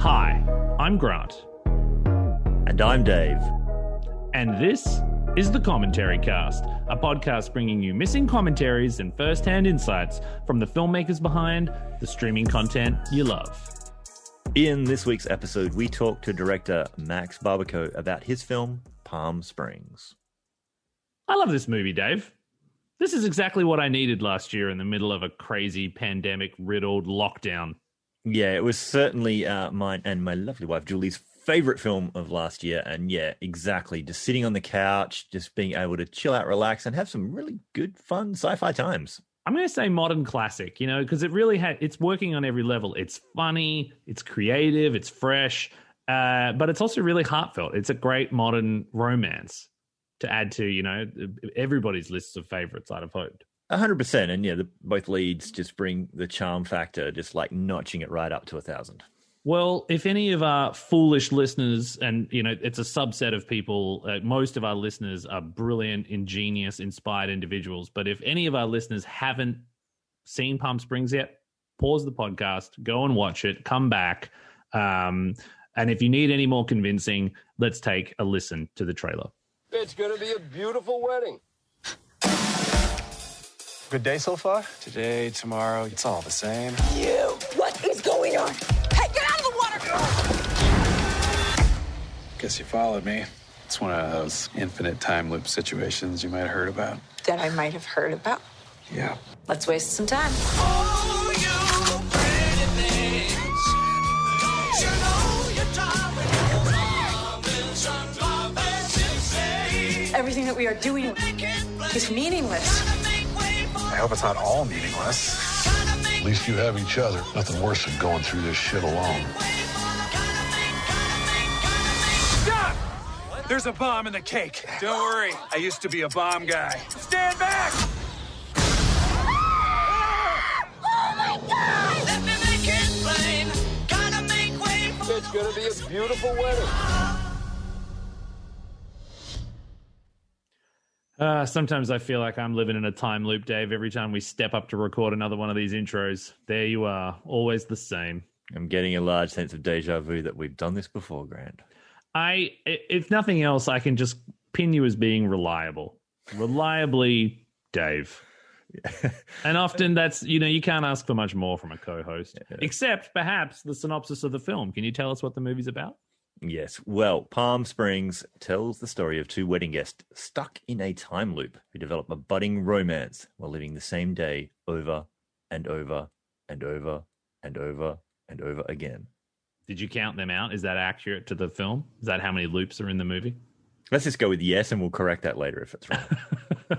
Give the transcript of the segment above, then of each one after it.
Hi, I'm Grant, And I'm Dave. and this is the Commentary Cast, a podcast bringing you missing commentaries and first hand insights from the filmmakers behind the streaming content you love. In this week's episode, we talk to director Max Barbakow about his film Palm Springs. I love this movie, Dave. This is exactly what I needed last year in the middle of a crazy pandemic riddled lockdown. Yeah, it was certainly uh, mine and my lovely wife Julie's favorite film of last year. And yeah, exactly. Just sitting on the couch, just being able to chill out, relax, and have some really good, fun sci fi times. I'm going to say modern classic, you know, because it really had it's working on every level. It's funny, it's creative, it's fresh, uh, but it's also really heartfelt. It's a great modern romance to add to, you know, everybody's lists of favorites. I'd have hoped. A hundred percent, and yeah, the, both leads just bring the charm factor, just like notching it right up to a thousand. Well, if any of our foolish listeners, and you know, it's a subset of people, uh, most of our listeners are brilliant, ingenious, inspired individuals. But if any of our listeners haven't seen Palm Springs yet, pause the podcast, go and watch it, come back. Um, and if you need any more convincing, let's take a listen to the trailer. It's gonna be a beautiful wedding. Good day so far? Today, tomorrow, it's all the same. You! What is going on? Hey, get out of the water! Guess you followed me. It's one of those infinite time loop situations you might have heard about. That I might have heard about. Yeah. Let's waste some time. Everything that we are doing is meaningless. I hope it's not all meaningless. At least you have each other. Nothing worse than going through this shit alone. Stop! There's a bomb in the cake. Don't worry. I used to be a bomb guy. Stand back! It's gonna be a beautiful wedding. Uh, sometimes I feel like I'm living in a time loop, Dave. Every time we step up to record another one of these intros, there you are, always the same. I'm getting a large sense of deja vu that we've done this before, Grant. I, if nothing else, I can just pin you as being reliable, reliably, Dave. and often that's you know you can't ask for much more from a co-host, except perhaps the synopsis of the film. Can you tell us what the movie's about? Yes. Well, Palm Springs tells the story of two wedding guests stuck in a time loop who develop a budding romance while living the same day over and over and over and over and over again. Did you count them out? Is that accurate to the film? Is that how many loops are in the movie? Let's just go with yes, and we'll correct that later if it's wrong.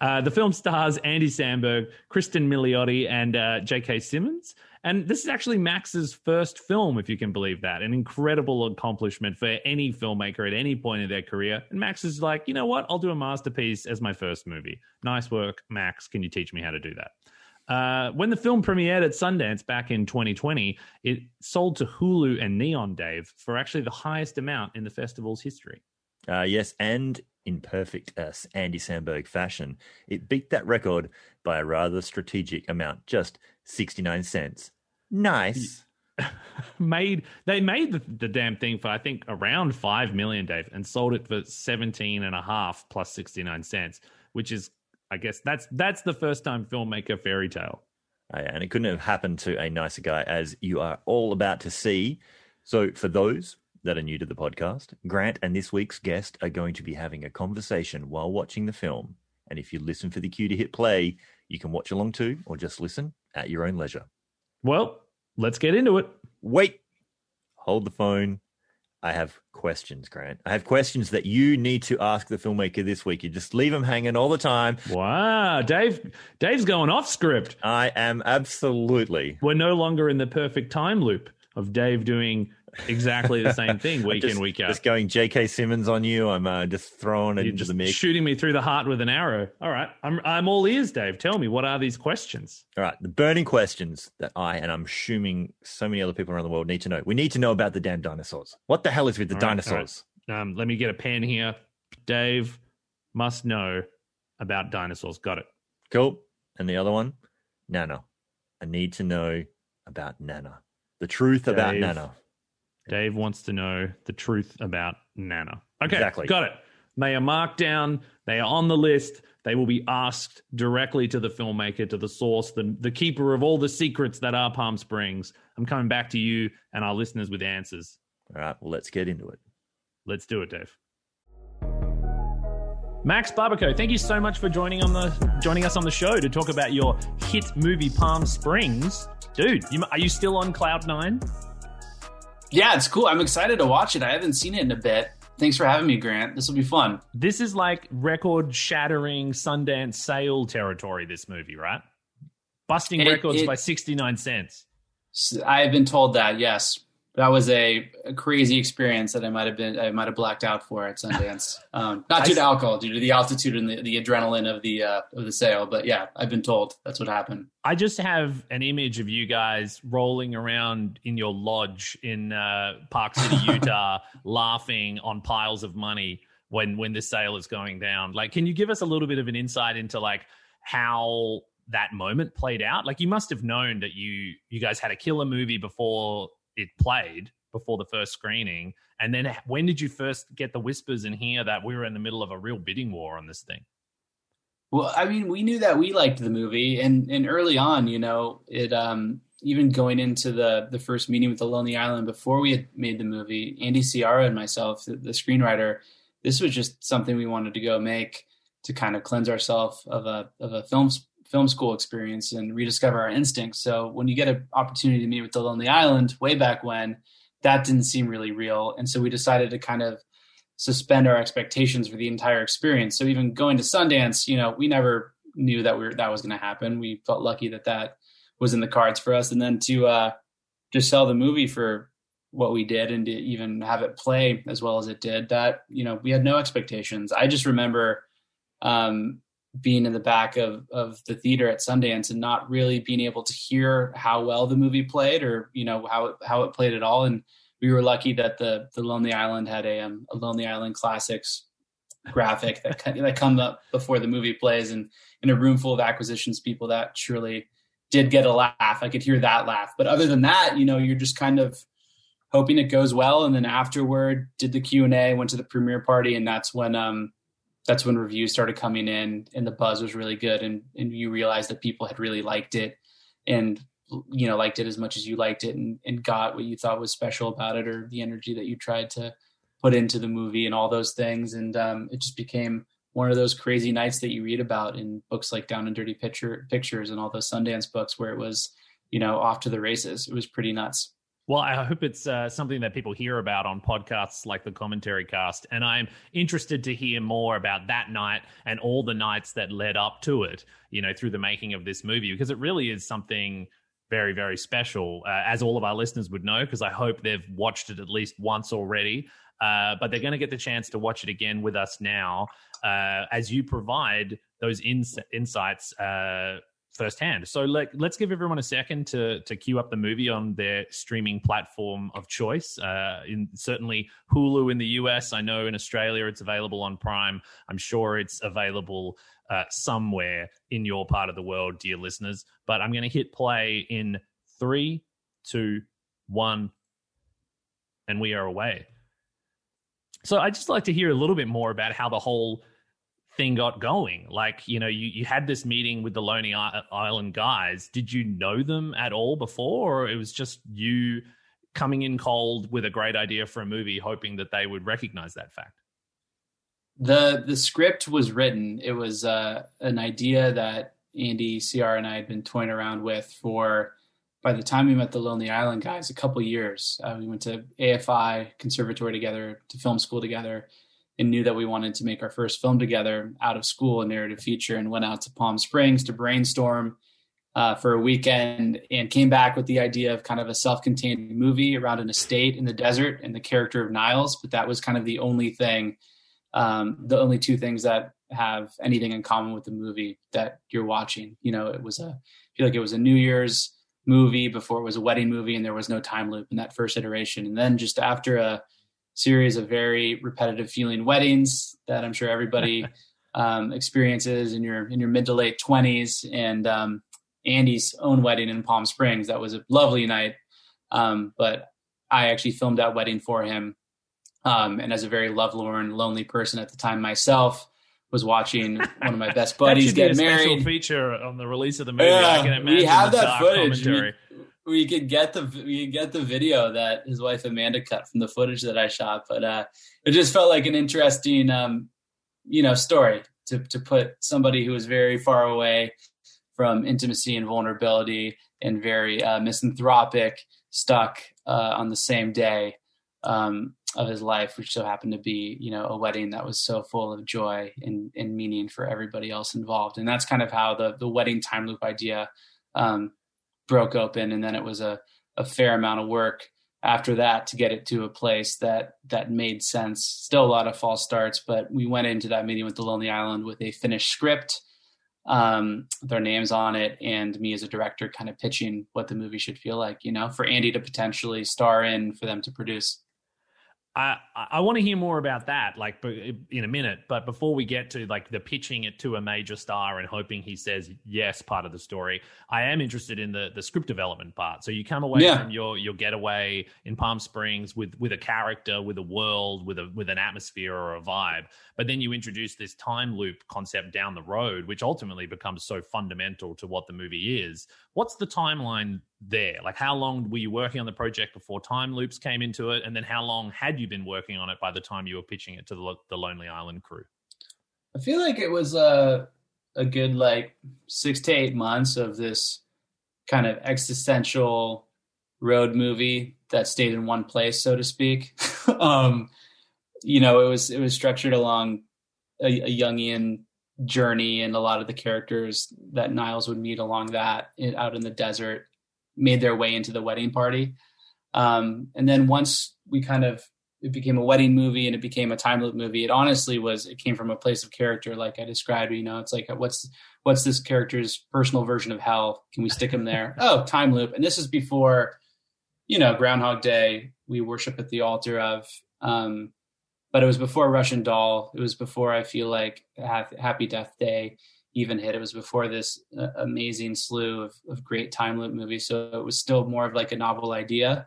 Uh, the film stars Andy Samberg, Cristin Milioti, and uh, J.K. Simmons. And this is actually Max's first film, if you can believe that. An incredible accomplishment for any filmmaker at any point in their career. And Max is like, you know what? I'll do a masterpiece as my first movie. Nice work, Max. Can you teach me how to do that? Uh, when the film premiered at Sundance back in 2020, it sold to Hulu and Neon Dave for actually the highest amount in the festival's history. uh, yes, and in perfect uh, Andy Samberg fashion, it beat that record by a rather strategic amount, just 69 cents. Nice. made they made the, the damn thing for I think around five million, Dave, and sold it for seventeen and a half plus sixty nine cents, which is I guess that's that's the first time filmmaker fairy tale. Uh, and it couldn't have happened to a nicer guy, as you are all about to see. So, for those that are new to the podcast, Grant and this week's guest are going to be having a conversation while watching the film. And if you listen for the cue to hit play, you can watch along too, or just listen at your own leisure. Well, let's get into it. Wait, hold the phone. I have questions, Grant. I have questions that you need to ask the filmmaker this week. You just leave them hanging all the time. Wow, Dave Dave's going off script. I am absolutely We're no longer in the perfect time loop of Dave doing exactly the same thing week just, in week out. just going J.K. Simmons on you. I'm uh, just throwing it You're into just the mix. shooting me through the heart with an arrow. All right, I'm I'm all ears, Dave. Tell me what are these questions? All right, the burning questions that I and I'm assuming so many other people around the world need to know. We need to know about the damn dinosaurs. What the hell is with the all dinosaurs? Um, let me get a pen here. Dave must know about dinosaurs. Got it. Cool. And the other one, Nana. I need to know about Nana. The truth about Nana. Dave wants to know the truth about Nana. Okay, Exactly. got it. They are marked down. They are on the list. They will be asked directly to the filmmaker, to the source, the, the keeper of all the secrets that are Palm Springs. I'm coming back to you and our listeners with answers. All right, well, let's get into it. Let's do it, Dave. Max Barbakow, thank you so much for joining on the joining us on the show to talk about your hit movie Palm Springs. Dude, you, are you still on Cloud Nine? Yeah, it's cool. I'm excited to watch it. I haven't seen it in a bit. Thanks for having me, Grant. This will be fun. This is like record shattering Sundance sale territory, this movie, right? Busting It- records it- by 69 cents. I've been told that. Yes, that was a, a crazy experience that I might have been I might have blacked out for at Sundance. Um, not due to alcohol, due to the altitude and the, the adrenaline of the uh, of the sale. But yeah, I've been told that's what happened. I just have an image of you guys rolling around in your lodge in uh, Park City, Utah, laughing on piles of money when when this sale is going down. Like, can you give us a little bit of an insight into like how that moment played out? Like, you must have known that you you guys had a killer movie before it played, before the first screening, and then when did you first get the whispers and hear that we were in the middle of a real bidding war on this thing? Well, I mean, we knew that we liked the movie, and and early on, you know, it um even going into the the first meeting with the Lonely Island before we had made the movie, Andy Siara and myself, the, the screenwriter, this was just something we wanted to go make to kind of cleanse ourselves of a of a film film school experience and rediscover our instincts. So when you get an opportunity to meet with the Lonely Island way back when, that didn't seem really real, and so we decided to kind of suspend our expectations for the entire experience. So even going to Sundance, you know, we never knew that we were, that was going to happen. We felt lucky that that was in the cards for us, and then to uh, just sell the movie for what we did and to even have it play as well as it did. That you know, we had no expectations. I just remember um, being in the back of of the theater at Sundance and not really being able to hear how well the movie played or you know how it, how it played at all and we were lucky that the the Lonely Island had a, um, a Lonely Island Classics graphic that that come up before the movie plays, and in a room full of acquisitions people, that surely did get a laugh. I could hear that laugh, but other than that, you know, you're just kind of hoping it goes well. And then afterward, did the Q and A, went to the premiere party, and that's when um that's when reviews started coming in, and the buzz was really good, and and you realized that people had really liked it, and you know liked it as much as you liked it and, and got what you thought was special about it or the energy that you tried to put into the movie and all those things. And um, it just became one of those crazy nights that you read about in books like down and dirty picture pictures and all those sundance books where it was you know off to the races. It was pretty nuts Well, I hope it's uh, something that people hear about on podcasts like the Commentary Cast. And I'm interested to hear more about that night and all the nights that led up to it, you know, through the making of this movie, because it really is something very, very special, uh, as all of our listeners would know, because I hope they've watched it at least once already. Uh, but they're going to get the chance to watch it again with us now uh, as you provide those ins- insights uh, firsthand. So let, let's give everyone a second to to queue up the movie on their streaming platform of choice. Uh, in certainly Hulu in the US, I know in Australia it's available on Prime. I'm sure it's available uh, somewhere in your part of the world, dear listeners. But I'm going to hit play in three, two, one, and we are away. So I'd just like to hear a little bit more about how the whole thing got going. Like, you know, you, you had this meeting with the Lonely Island guys. Did you know them at all before, or it was just you coming in cold with a great idea for a movie, hoping that they would recognize that fact? the the script was written it was uh, an idea that andy cr and i had been toying around with for by the time we met the lonely island guys a couple years uh, we went to afi conservatory together to film school together and knew that we wanted to make our first film together out of school a narrative feature and went out to palm springs to brainstorm uh, for a weekend and came back with the idea of kind of a self-contained movie around an estate in the desert and the character of niles but that was kind of the only thing um, the only two things that have anything in common with the movie that you're watching. You know, it was a I feel like it was a New Year's movie before it was a wedding movie, and there was no time loop in that first iteration. And then just after a series of very repetitive feeling weddings that I'm sure everybody um, experiences in your in your mid to late twenties, and um, Andy's own wedding in Palm Springs, that was a lovely night. Um, but I actually filmed that wedding for him. Um, and as a very lovelorn, lonely person at the time myself, was watching one of my best buddies get married. Special feature on the release of the movie. Yeah, I can imagine we have the that footage. We, we could get the we could get the video that his wife Amanda cut from the footage that I shot, but uh, it just felt like an interesting, um, you know, story to to put somebody who was very far away from intimacy and vulnerability and very uh, misanthropic stuck uh, on the same day um, of his life, which so happened to be, you know, a wedding that was so full of joy and, and meaning for everybody else involved. And that's kind of how the the wedding time loop idea um, broke open. And then it was a, a fair amount of work after that to get it to a place that that made sense. Still a lot of false starts, but we went into that meeting with the Lonely Island with a finished script, um, their names on it, and me as a director kind of pitching what the movie should feel like, you know, for Andy to potentially star in, for them to produce. I I want to hear more about that, like eh, in a minute. But before we get to like the pitching it to a major star and hoping he says yes, part of the story, I am interested in the the script development part. So you come away Yeah. from your your getaway in Palm Springs with with a character, with a world, with a with an atmosphere or a vibe, but then you introduce this time loop concept down the road, which ultimately becomes so fundamental to what the movie is. What's the timeline there? Like, how long were you working on the project before time loops came into it, and then how long had you been working on it by the time you were pitching it to the, the Lonely Island crew? I feel like it was a a good like six to eight months of this kind of existential road movie that stayed in one place, so to speak. um, you know, it was it was structured along a, a Jungian journey, and a lot of the characters that Niles would meet along that in, out in the desert made their way into the wedding party. Um, and then once we kind of it became a wedding movie and it became a time loop movie. It honestly was it came from a place of character, like I described. You know, it's like what's what's this character's personal version of hell? Can we stick him there? oh, time loop. And this is before, you know, Groundhog Day. We worship at the altar of. Um, but it was before Russian Doll. It was before I feel like Happy Death Day even hit. It was before this uh, amazing slew of, of great time loop movies. So it was still more of like a novel idea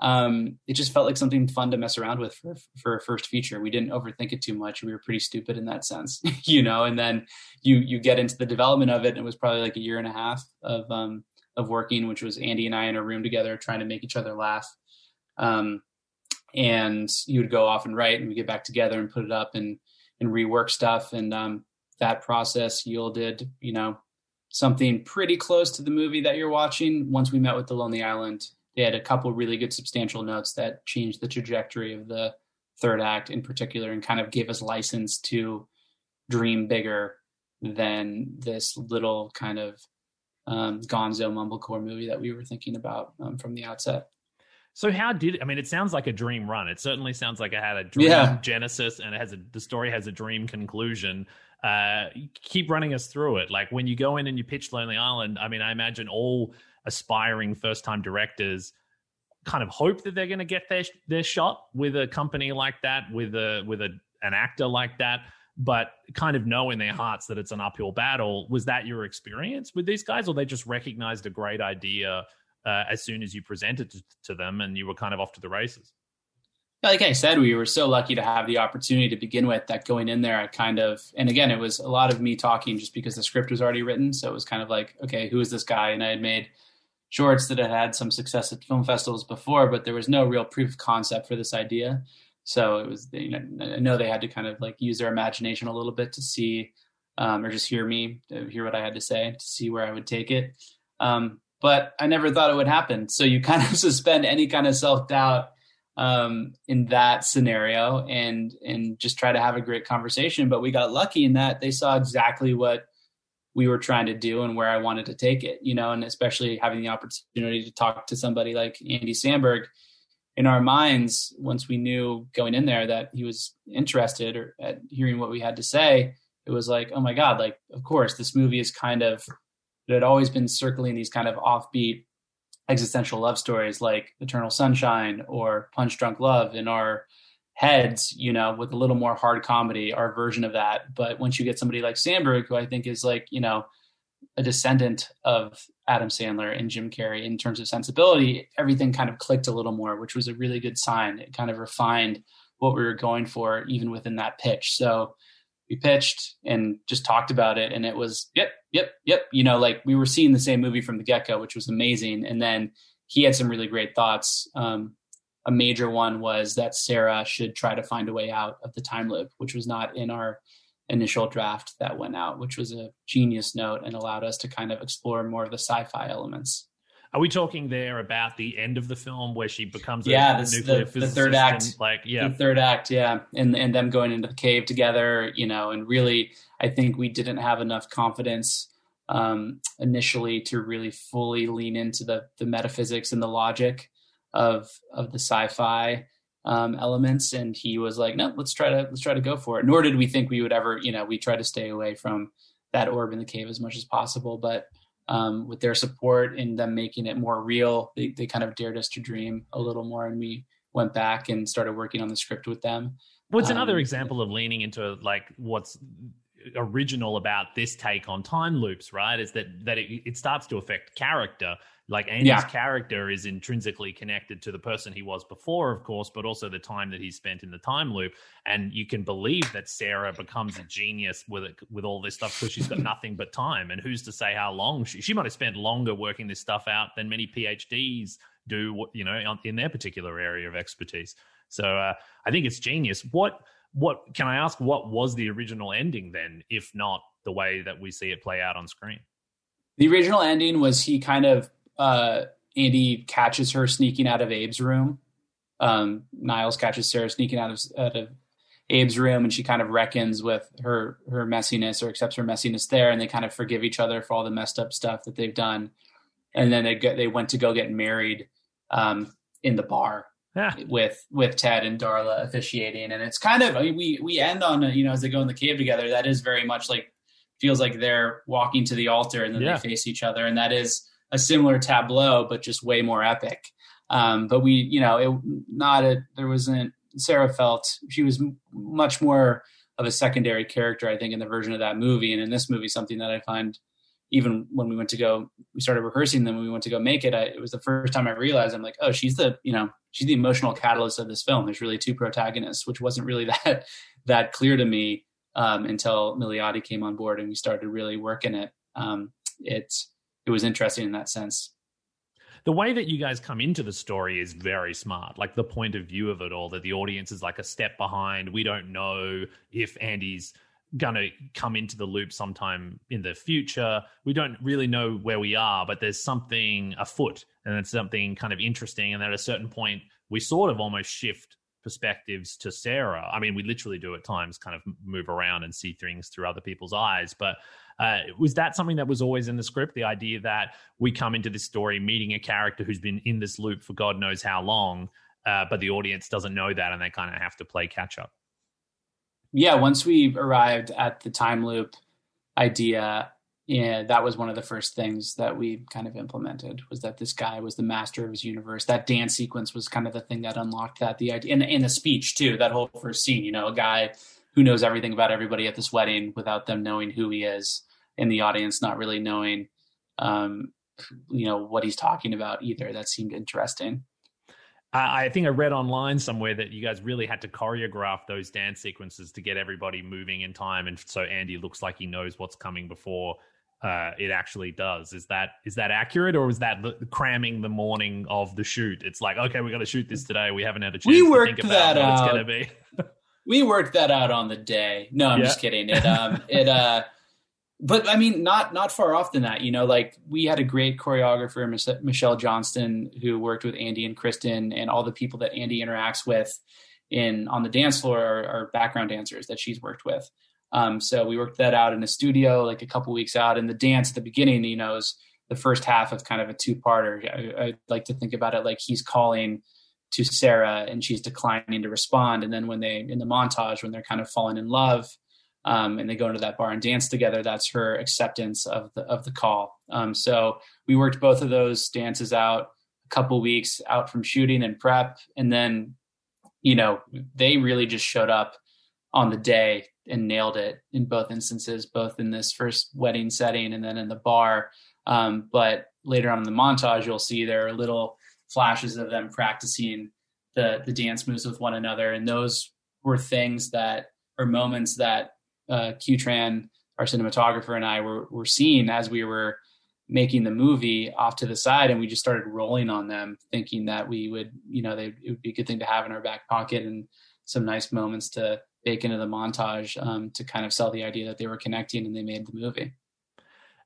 um, it just felt like something fun to mess around with for for a first feature. We didn't overthink it too much. We were pretty stupid in that sense, you know. And then you you get into the development of it, and it was probably like a year and a half of um, of working, which was Andy and I in a room together trying to make each other laugh. Um, and you would go off and write, and we get back together and put it up and and rework stuff. And um, that process yielded, you know, something pretty close to the movie that you're watching. Once we met with the Lonely Island they had a couple really good substantial notes that changed the trajectory of the third act in particular and kind of gave us license to dream bigger than this little kind of um, gonzo mumblecore movie that we were thinking about um, from the outset. So how did I mean? It sounds like a dream run. It certainly sounds like it had a dream Yeah. genesis, and it has a the story has a dream conclusion. Uh, keep running us through it. Like when you go in and you pitch Lonely Island. I mean, I imagine all aspiring first time directors kind of hope that they're going to get their their shot with a company like that, with a with a an actor like that. But kind of know in their hearts that it's an uphill battle. Was that your experience with these guys, or they just recognized a great idea uh, as soon as you presented to, to them and you were kind of off to the races. Like I said, we were so lucky to have the opportunity to begin with that going in there, I kind of, and again, it was a lot of me talking just because the script was already written. So it was kind of like, okay, who is this guy? And I had made shorts that had had some success at film festivals before, but there was no real proof of concept for this idea. So it was, you know, I know they had to kind of like use their imagination a little bit to see, um, or just hear me, hear what I had to say, to see where I would take it. Um, but I never thought it would happen. So you kind of suspend any kind of self doubt um, in that scenario and and just try to have a great conversation. But we got lucky in that they saw exactly what we were trying to do and where I wanted to take it, you know, and especially having the opportunity to talk to somebody like Andy Samberg in our minds, once we knew going in there that he was interested or at hearing what we had to say, it was like, oh my God, like, of course, this movie is kind of, it had always been circling these kind of offbeat existential love stories like Eternal Sunshine or Punch Drunk Love in our heads, you know, with a little more hard comedy, our version of that. But once you get somebody like Samberg, who I think is like, you know, a descendant of Adam Sandler and Jim Carrey in terms of sensibility, everything kind of clicked a little more, which was a really good sign. It kind of refined what we were going for, even within that pitch. So we pitched and just talked about it, and it was yep, yep, yep. You know, like we were seeing the same movie from the get go, which was amazing. And then he had some really great thoughts. Um, a major one was that Sarah should try to find a way out of the time loop, which was not in our initial draft that went out, which was a genius note and allowed us to kind of explore more of the sci-fi elements. Are we talking there about the end of the film where she becomes yeah, a this, nuclear the, the third act, and, like yeah, the third act, yeah, and and them going into the cave together, you know, and really, I think we didn't have enough confidence um, initially to really fully lean into the the metaphysics and the logic of of the sci-fi um, elements, and he was like, "No, let's try to let's try to go for it." Nor did we think we would ever, you know, we tried to stay away from that orb in the cave as much as possible, but um, with their support and them making it more real, they, they kind of dared us to dream a little more, and we went back and started working on the script with them. What's another Um, example of leaning into like what's original about this take on time loops, right? Is that that it, it starts to affect character. Like Andy's Yeah. character is intrinsically connected to the person he was before, of course, but also the time that he spent in the time loop. And you can believe that Sarah becomes a genius with it, with all this stuff because she's got nothing but time. And who's to say how long she she might have spent longer working this stuff out than many PhDs do, you know, in their particular area of expertise. So uh, I think it's genius. What what can I ask? What was the original ending then, if not the way that we see it play out on screen? The original ending was he kind of uh, Andy catches her sneaking out of Abe's room. Um, Niles catches Sarah sneaking out of out of Abe's room, and she kind of reckons with her her messiness or accepts her messiness there, and they kind of forgive each other for all the messed up stuff that they've done. And then they get they went to go get married um, in the bar Yeah, with with Ted and Darla officiating, and it's kind of I mean, we we end on a, you know as they go in the cave together. That is very much like feels like they're walking to the altar and then Yeah. they face each other, and that is a similar tableau, but just way more epic. Um, but we, you know, it not a there wasn't Sarah felt she was m- much more of a secondary character, I think, in the version of that movie, and in this movie, something that I find even when we went to go, we started rehearsing them. When we went to go make it, I, it was the first time I realized I'm like, oh, she's the, you know, she's the emotional catalyst of this film. There's really two protagonists, which wasn't really that that clear to me um, until Milioti came on board and we started really working it. Um, it it was interesting in that sense. the way that you guys come into the story is very smart. Like the point of view of it all, that the audience is like a step behind. We don't know if Andy's gonna come into the loop sometime in the future. We don't really know where we are, but there's something afoot and it's something kind of interesting. And at a certain point, we sort of almost shift perspectives to Sarah. I mean, we literally do at times kind of move around and see things through other people's eyes, but uh, was that something that was always in the script? The idea that we come into this story meeting a character who's been in this loop for God knows how long, uh, but the audience doesn't know that, and they kind of have to play catch up. Yeah, once we arrived at the time loop idea, yeah, that was one of the first things that we kind of implemented was that this guy was the master of his universe. That dance sequence was kind of the thing that unlocked that. The idea and, and the speech too. That whole first scene, you know, a guy who knows everything about everybody at this wedding without them knowing who he is, and the audience not really knowing, um, you know, what he's talking about either. That seemed interesting. I think I read online somewhere that you guys really had to choreograph those dance sequences to get everybody moving in time, and so Andy looks like he knows what's coming before uh, it actually does. Is that is that accurate, or was that the, cramming the morning of the shoot? It's like, okay, we got to shoot this today. We haven't had a chance We to worked think about that what it's out. going to be. we worked that out on the day. No, I'm Yeah. just kidding. It um it uh but I mean not not far off than that, you know, like we had a great choreographer Mich- Michelle Johnston who worked with Andy and Cristin and all the people that Andy interacts with in on the dance floor are, are background dancers that she's worked with. Um so we worked that out in a studio like a couple weeks out and the dance at the beginning, you know, is the first half of kind of a two-parter. I, I like to think about it like he's calling to Sarah and she's declining to respond. And then when they in the montage, when they're kind of falling in love, um, and they go into that bar and dance together, that's her acceptance of the of the call. Um, so we worked both of those dances out a couple weeks out from shooting and prep, and then you know they really just showed up on the day and nailed it in both instances, both in this first wedding setting and then in the bar. Um, but later on in the montage, you'll see there are little flashes of them practicing the the dance moves with one another, and those were things that or moments that uh, Quyen Tran, our cinematographer, and I were were seeing as we were making the movie off to the side, and we just started rolling on them, thinking that we would, you know, they, it would be a good thing to have in our back pocket and some nice moments to bake into the montage um, to kind of sell the idea that they were connecting and they made the movie.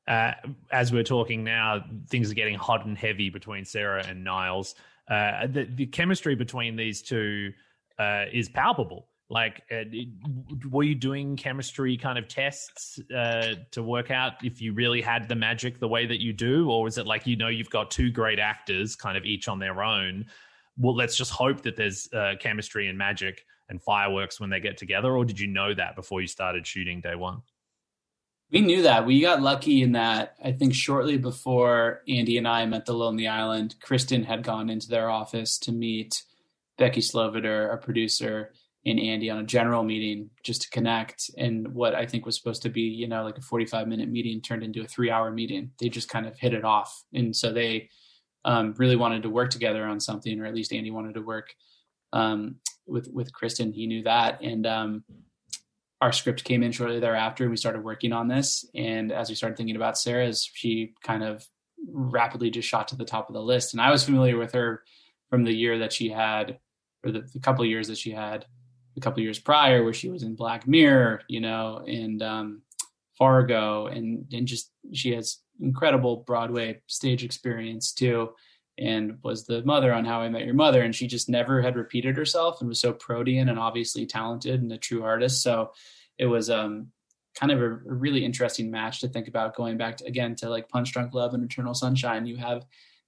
Uh, as we're talking now, things are getting hot and heavy between Sarah and Niles. Uh, the, the, chemistry between these two uh, is palpable. Like, uh, were you doing chemistry kind of tests uh, to work out if you really had the magic the way that you do, or is it like you know you've got two great actors, kind of each on their own? Well, let's just hope that there's uh, chemistry and magic and fireworks when they get together, or did you know that before you started shooting day one? We knew that. We got lucky in that I think shortly before Andy and I met the Lonely Island, Cristin had gone into their office to meet Becky Sloviter, our producer, and Andy on a general meeting just to connect. And what I think was supposed to be, you know, like a 45 minute meeting turned into a three hour meeting. They just kind of hit it off. And so they um, really wanted to work together on something, or at least Andy wanted to work um, with, with Cristin. He knew that. And, um, our script came in shortly thereafter and we started working on this. And as we started thinking about Sarah's, she kind of rapidly just shot to the top of the list. And I was familiar with her from the year that she had, or the, the couple of years that she had, a couple of years prior, where she was in Black Mirror, you know, and um, Fargo, and and just she has incredible Broadway stage experience too, and was the mother on How I Met Your Mother, and she just never had repeated herself and was so protean and obviously talented and a true artist. So it was um, kind of a, really interesting match to think about going back to, again to like Punch Drunk Love and Eternal Sunshine. You have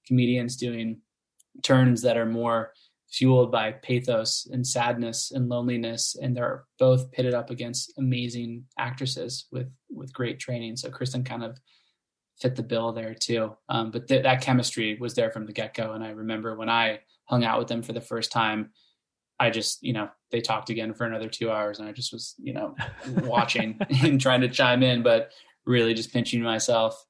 comedians doing turns that are more fueled by pathos and sadness and loneliness and they're both pitted up against amazing actresses with with great training so cristin kind of fit the bill there too um, but th- that chemistry was there from the get-go and i remember when i hung out with them for the first time i just you know they talked again for another two hours and i just was you know watching and trying to chime in but really just pinching myself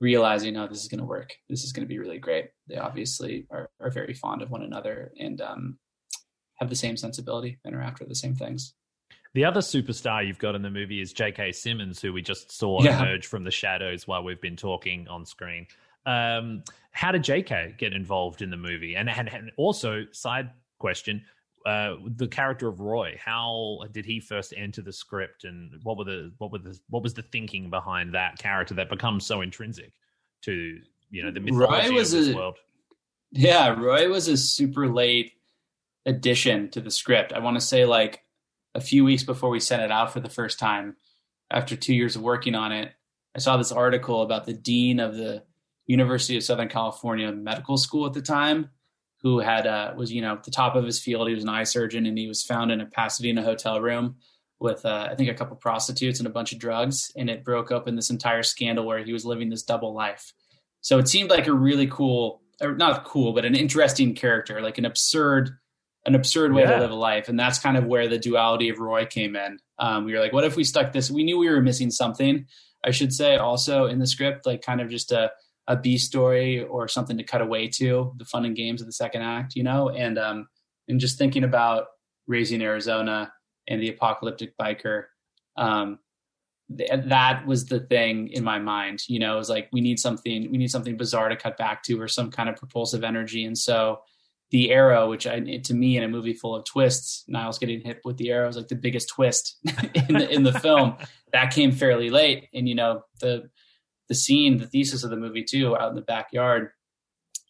realizing, oh, this is going to work. This is going to be really great. They obviously are, are very fond of one another and um, have the same sensibility and are after the same things. The other superstar you've got in the movie is J.K. Simmons, who we just saw yeah. emerge from the shadows while we've been talking on screen. Um, how did J.K. get involved in the movie? And, and, and also, side question, uh, the character of Roy. How did he first enter the script, and what were the what were the what was the thinking behind that character that becomes so intrinsic to you know the mythology of this a, world? Yeah, Roy was a super late addition to the script. I want to say like a few weeks before we sent it out for the first time, after two years of working on it, I saw this article about the dean of the University of Southern California Medical School at the time who had uh, was you know at the top of his field. He was an eye surgeon, and he was found in a Pasadena hotel room with uh, I think a couple prostitutes and a bunch of drugs, and it broke open this entire scandal where he was living this double life. So it seemed like a really cool, or not cool, but an interesting character, like an absurd, an absurd way yeah. to live a life, and that's kind of where the duality of Roy came in. Um, we were like, what if we stuck this? We knew we were missing something. I should say also in the script, like kind of just a a B story or something to cut away to the fun and games of the second act, you know, and um, and just thinking about raising Arizona and the apocalyptic biker, um, th- that was the thing in my mind. You know, it was like we need something, we need something bizarre to cut back to, or some kind of propulsive energy, and so the arrow, which I, to me in a movie full of twists, Niles getting hit with the arrow is like the biggest twist in the in the film. That came fairly late, and you know the the scene, the thesis of the movie too, out in the backyard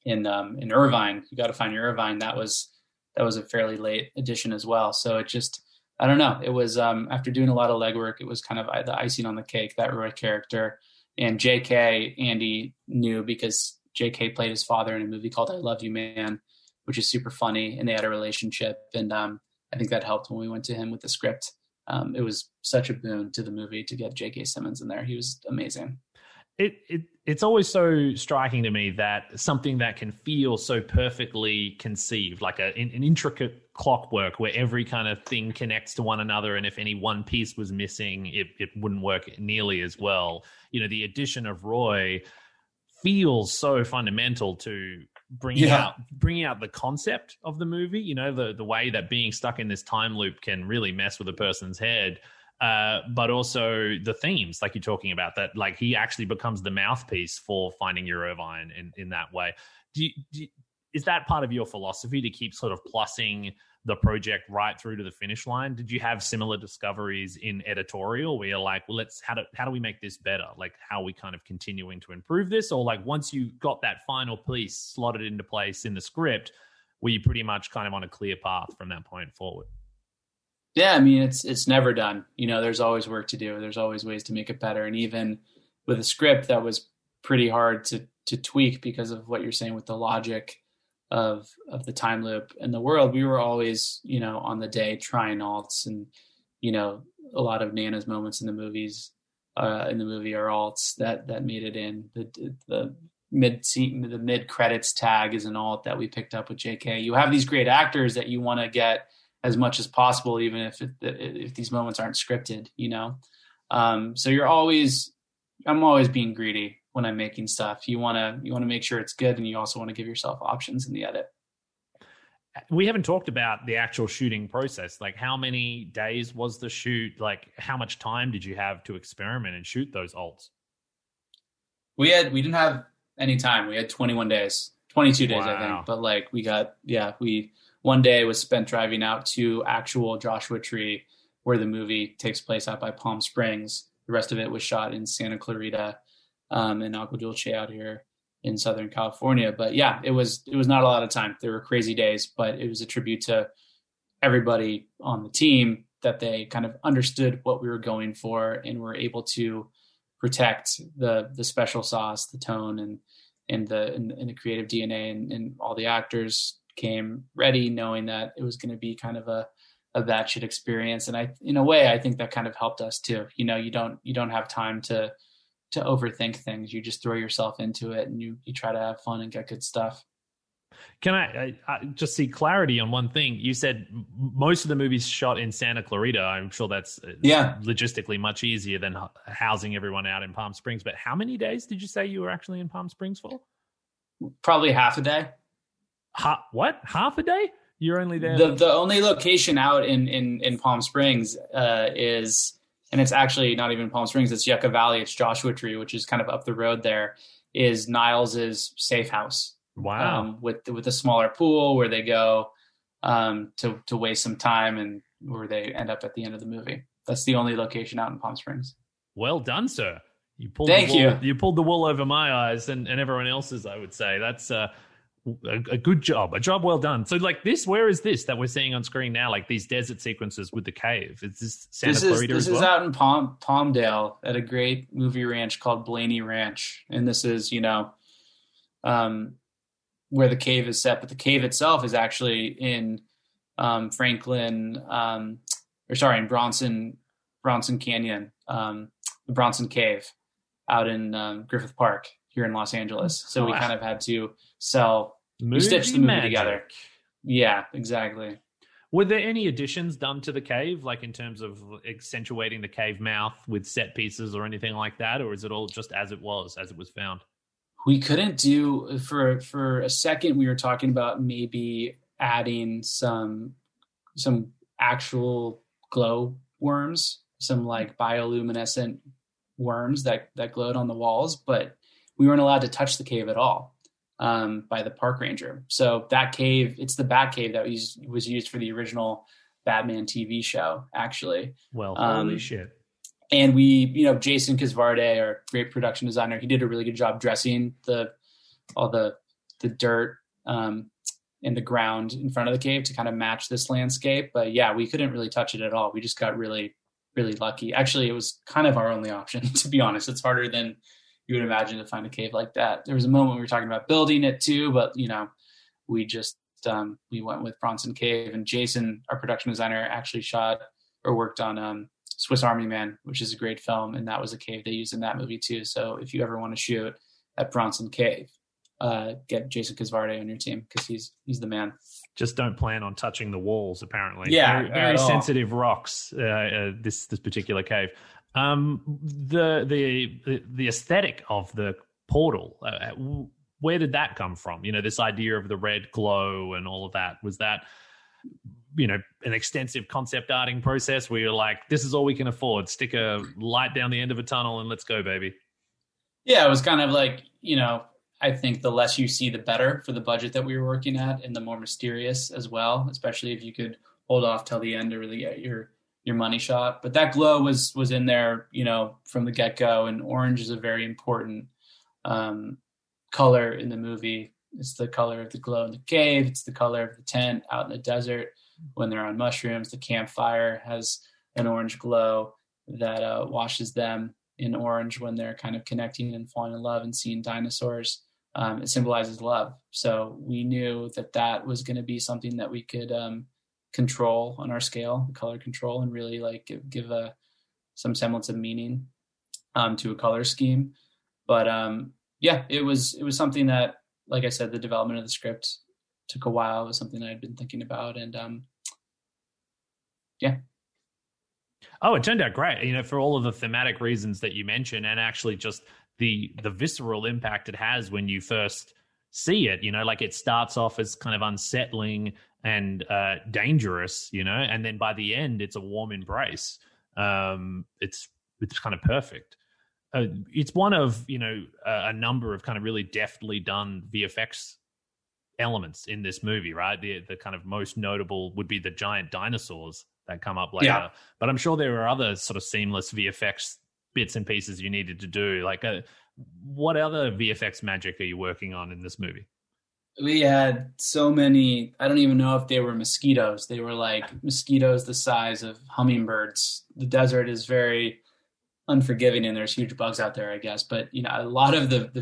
in um, in Irvine. You got to find your Irvine. That was that was a fairly late addition as well. So it just I don't know. It was um, after doing a lot of legwork, it was kind of uh, the icing on the cake that Roy character. And J.K. Andy knew because J.K. played his father in a movie called I Love You Man, which is super funny, and they had a relationship. And um, I think that helped when we went to him with the script. Um, it was such a boon to the movie to get J.K. Simmons in there. He was amazing it, it it's always so striking to me that something that can feel so perfectly conceived, like a, an intricate clockwork where every kind of thing connects to one another, and if any one piece was missing, it, it wouldn't work nearly as well. You know, the addition of Roy feels so fundamental to bringing Yeah. out bringing out the concept of the movie. You know, the the way that being stuck in this time loop can really mess with a person's head. Uh, but also the themes, like you're talking about, that like he actually becomes the mouthpiece for finding your Irvine in, in that way. Do you, do you- is that part of your philosophy to keep sort of plussing the project right through to the finish line? Did you have similar discoveries in editorial where you're like, well, let's how do how do we make this better? Like how we kind of continuing to improve this? Or like once you got that final piece slotted into place in the script, were you pretty much kind of on a clear path from that point forward? Yeah, I mean it's it's never done. You know, there's always work to do. There's always ways to make it better. And even with a script that was pretty hard to to tweak because of what you're saying with the logic of of the time loop and the world, we were always, you know, on the day trying alts and you know, a lot of Nana's moments in the movies uh in the movie are alts that that made it in. The the mid the mid credits tag is an alt that we picked up with JK. You have these great actors that you want to get as much as possible, even if it, if these moments aren't scripted, you know. Um, so you're always, I'm always being greedy when I'm making stuff. You want to you want to make sure it's good, and you also want to give yourself options in the edit. we haven't talked about the actual shooting process. Like, how many days was the shoot? Like, how much time did you have to experiment and shoot those alts? We had we didn't have any time. We had 21 days, 22 days, I think. But like we got yeah, we one day was spent driving out to actual Joshua Tree, where the movie takes place out by Palm Springs. The rest of it was shot in Santa Clarita um, and Agua Dulce out here in Southern California. But yeah, it was it was not a lot of time. There were crazy days, but it was a tribute to everybody on the team that they kind of understood what we were going for and were able to protect the the special sauce, the tone, and and the and, the creative DNA, and, and all the actors came ready, knowing that it was going to be kind of a a batshit experience. And I, in a way, I think that kind of helped us too. You know, you don't you don't have time to to overthink things. You just throw yourself into it, and you you try to have fun and get good stuff. Can I, I, I just see clarity on one thing? You said most of the movies shot in Santa Clarita. I'm sure that's uh, Yeah. logistically much easier than housing everyone out in Palm Springs. But how many days did you say you were actually in Palm Springs for? Probably half a day. Ha- what? Half a day? You're only there. the the only location out in in in Palm Springs uh, is, and it's actually not even Palm Springs. It's Yucca Valley. It's Joshua Tree, which is kind of up the road. There is Niles's safe house wow. um, with with a smaller pool where they go um, to to waste some time and where they end up at the end of the movie. That's the only location out in Palm Springs. Well done, sir. You pulled Thank the wool, you. pulled the wool over my eyes and, and everyone else's. I would say that's uh, a, a good job, a job well done. So, like this, where is this that we're seeing on screen now? Like these desert sequences with the cave. Is this Santa this is Clarita this as is out in Palm Palmdale at a great movie ranch called Blaney Ranch, and this is you know, um, where the cave is set. But the cave itself is actually in um, Franklin, um, or sorry, in Bronson Bronson Canyon, um, the Bronson Cave, out in um, Griffith Park here in Los Angeles. So we Wow. kind of had to sell. We stitched the movie magic. together. Yeah, exactly. Were there any additions done to the cave, like in terms of accentuating the cave mouth with set pieces or anything like that, or is it all just as it was, as it was found? we couldn't do for for a second we were talking about maybe adding some some actual glow worms some like bioluminescent worms that that glowed on the walls but we weren't allowed to touch the cave at all um, by the park ranger so that cave it's the bat cave that was was used for the original batman tv show actually Well, holy Um, shit! and we, you know, Jason Kisvarday, our great production designer, he did a really good job dressing the all the the dirt um, in the ground in front of the cave to kind of match this landscape. But yeah, we couldn't really touch it at all. We just got really, really lucky. Actually, it was kind of our only option, to be honest. It's harder than you would imagine to find a cave like that. There was a moment we were talking about building it too, but you know, we just um, we went with Bronson Cave and Jason, our production designer, actually shot or worked on um, Swiss Army Man, which is a great film, and that was a cave they used in that movie too. So if you ever want to shoot at Bronson Cave, uh, get Jason Kisvarday on your team because he's he's the man. Just don't plan on touching the walls. Apparently, Yeah, very, very all. sensitive rocks. Uh, uh, this this particular cave. Um, the the the aesthetic of the portal. Uh, where did that come from? You know, this idea of the red glow and all of that. Was that you know an extensive concept arting process where you're like, this is all we can afford. Stick a light down the end of a tunnel and let's go, baby. Yeah, it was kind of like you know. I think the less you see, the better for the budget that we were working at, and the more mysterious as well. Especially if you could hold off till the end to really get your your money shot. But that glow was was in there, you know, from the get go. And orange is a very important um, color in the movie. It's the color of the glow in the cave. It's the color of the tent out in the desert when they're on mushrooms. The campfire has an orange glow that uh, washes them in orange when they're kind of connecting and falling in love and seeing dinosaurs. Um, it symbolizes love. So we knew that that was going to be something that we could um, control on our scale, color control, and really like give, give a some semblance of meaning um, to a color scheme. But um, yeah, it was it was something that, like I said, the development of the script took a while. It was something I had been thinking about, and um, yeah, Oh, it turned out great. You know, for all of the thematic reasons that you mentioned, and actually just the the visceral impact it has when you first see it. You know, like it starts off as kind of unsettling and uh, dangerous. You know, and then by the end, it's a warm embrace. Um, it's it's kind of perfect. Uh, it's one of you know a, a number of kind of really deftly done VFX elements in this movie, right? The the kind of most notable would be the giant dinosaurs that come up later. Yeah. But I'm sure there are other sort of seamless VFX bits and pieces you needed to do. Like, uh, what other VFX magic are you working on in this movie? We had so many i don't even know if they were mosquitoes. They were like mosquitoes the size of hummingbirds. The desert is very unforgiving and there's huge bugs out there i guess. But you know a lot of the the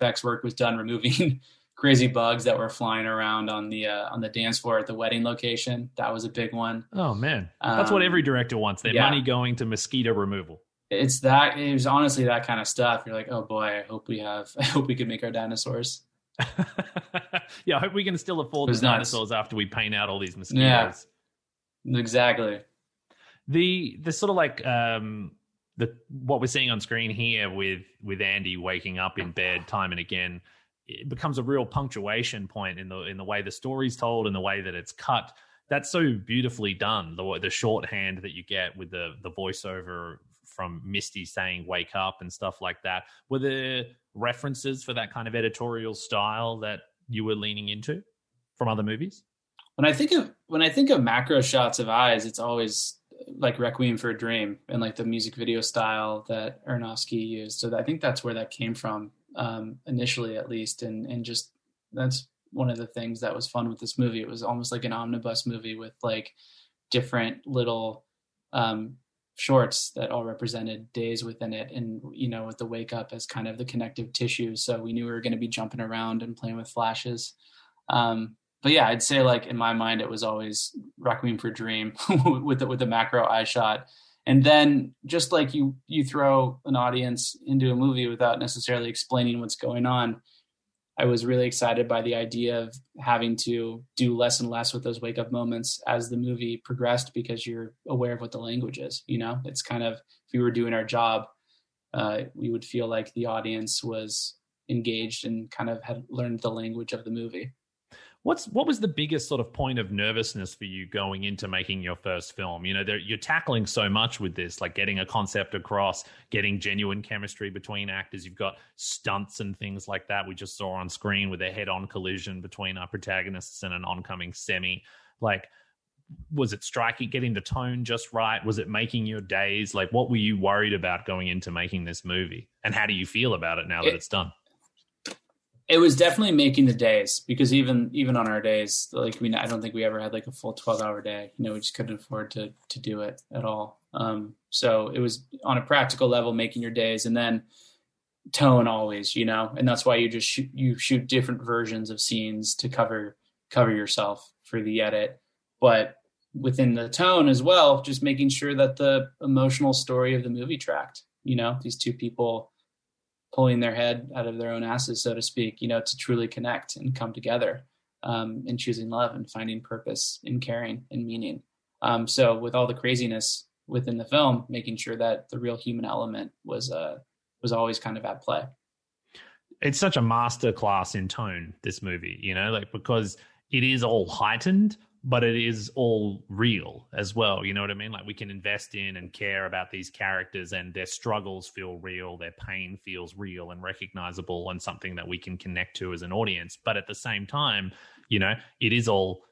vfx work was done removing crazy bugs that were flying around on the uh, on the dance floor at the wedding location. That was a big one. Oh man, that's what Um, every director wants. Their yeah. money going to mosquito removal. it's that it was honestly that kind of stuff. You're like oh boy i hope we have i hope we can make our dinosaurs yeah, I hope we can still afford the dinosaurs after we paint out all these mosquitoes. Yeah. exactly the the sort of like um the what we're seeing on screen here with with Andy waking up in bed time and again it becomes a real punctuation point in the in the way the story's told and the way that it's cut that's so beautifully done the the shorthand that you get with the the voiceover from Misty saying wake up and stuff like that were there references for that kind of editorial style that you were leaning into from other movies when I think of when I think of macro shots of eyes, it's always like Requiem for a Dream and like the music video style that Aronofsky used. So I think that's where that came from um, initially, at least, and and just that's one of the things that was fun with this movie. It was almost like an omnibus movie with like different little um, shorts that all represented days within it, and you know, with the wake up as kind of the connective tissue. So we knew we were going to be jumping around and playing with flashes. Um, but yeah, I'd say like in my mind, it was always Requiem for Dream with the, with the macro eye shot. And then just like you, you throw an audience into a movie without necessarily explaining what's going on. I was really excited by the idea of having to do less and less with those wake up moments as the movie progressed because you're aware of what the language is. You know, it's kind of if we were doing our job, uh, we would feel like the audience was engaged and kind of had learned the language of the movie. What's what was the biggest sort of point of nervousness for you going into making your first film? You know, you're tackling so much with this, like getting a concept across, getting genuine chemistry between actors. You've got stunts and things like that. We just saw on screen with a head-on collision between our protagonists and an oncoming semi. Like, was it striking, getting the tone just right? Was it making your days? Like, what were you worried about going into making this movie? And how do you feel about it now that It- it's done? It was definitely making the days because even even on our days like we i don't think we ever had like a full 12 hour day. You know we just couldn't afford to to do it at all. Um so it was on a practical level making your days and then tone always you know? And that's why you just shoot you shoot different versions of scenes to cover cover yourself for the edit. But within the tone as well, just making sure that the emotional story of the movie tracked. You know, these two people pulling their head out of their own asses, so to speak, you know, to truly connect and come together um, in choosing love and finding purpose in caring and meaning. Um, so with all the craziness within the film, making sure that the real human element was uh, was always kind of at play. It's such a master class in tone, this movie, you know, like because it is all heightened, but it is all real as well. You know what I mean? Like we can invest in and care about these characters and their struggles feel real, their pain feels real and recognizable and something that we can connect to as an audience. But at the same time, you know, it is all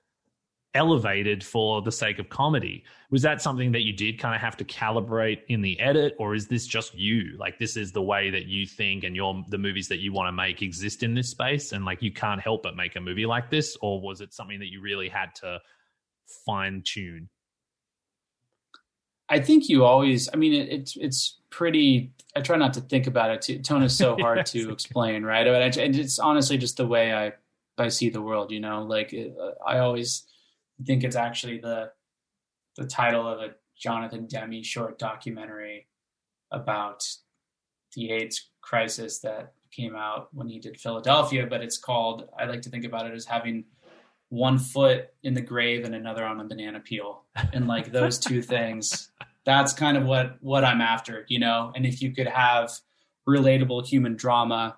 elevated for the sake of comedy. Was that something that you did kind of have to calibrate in the edit, or is this just you? Like this is the way that you think and your the movies that you want to make exist in this space, and like you can't help but make a movie like this, or was it something that you really had to fine tune? I think you always. I mean, it, it's it's pretty. I try not to think about it. Too. Tone is so hard to explain, right? And it's honestly just the way I I see the world. You know, like it, I always I think it's actually the the title of a Jonathan Demme short documentary about the AIDS crisis that came out when he did Philadelphia, but it's called I like to think about it as having one foot in the grave and another on a banana peel. And like those two things, that's kind of what what I'm after, you know. And if you could have relatable human drama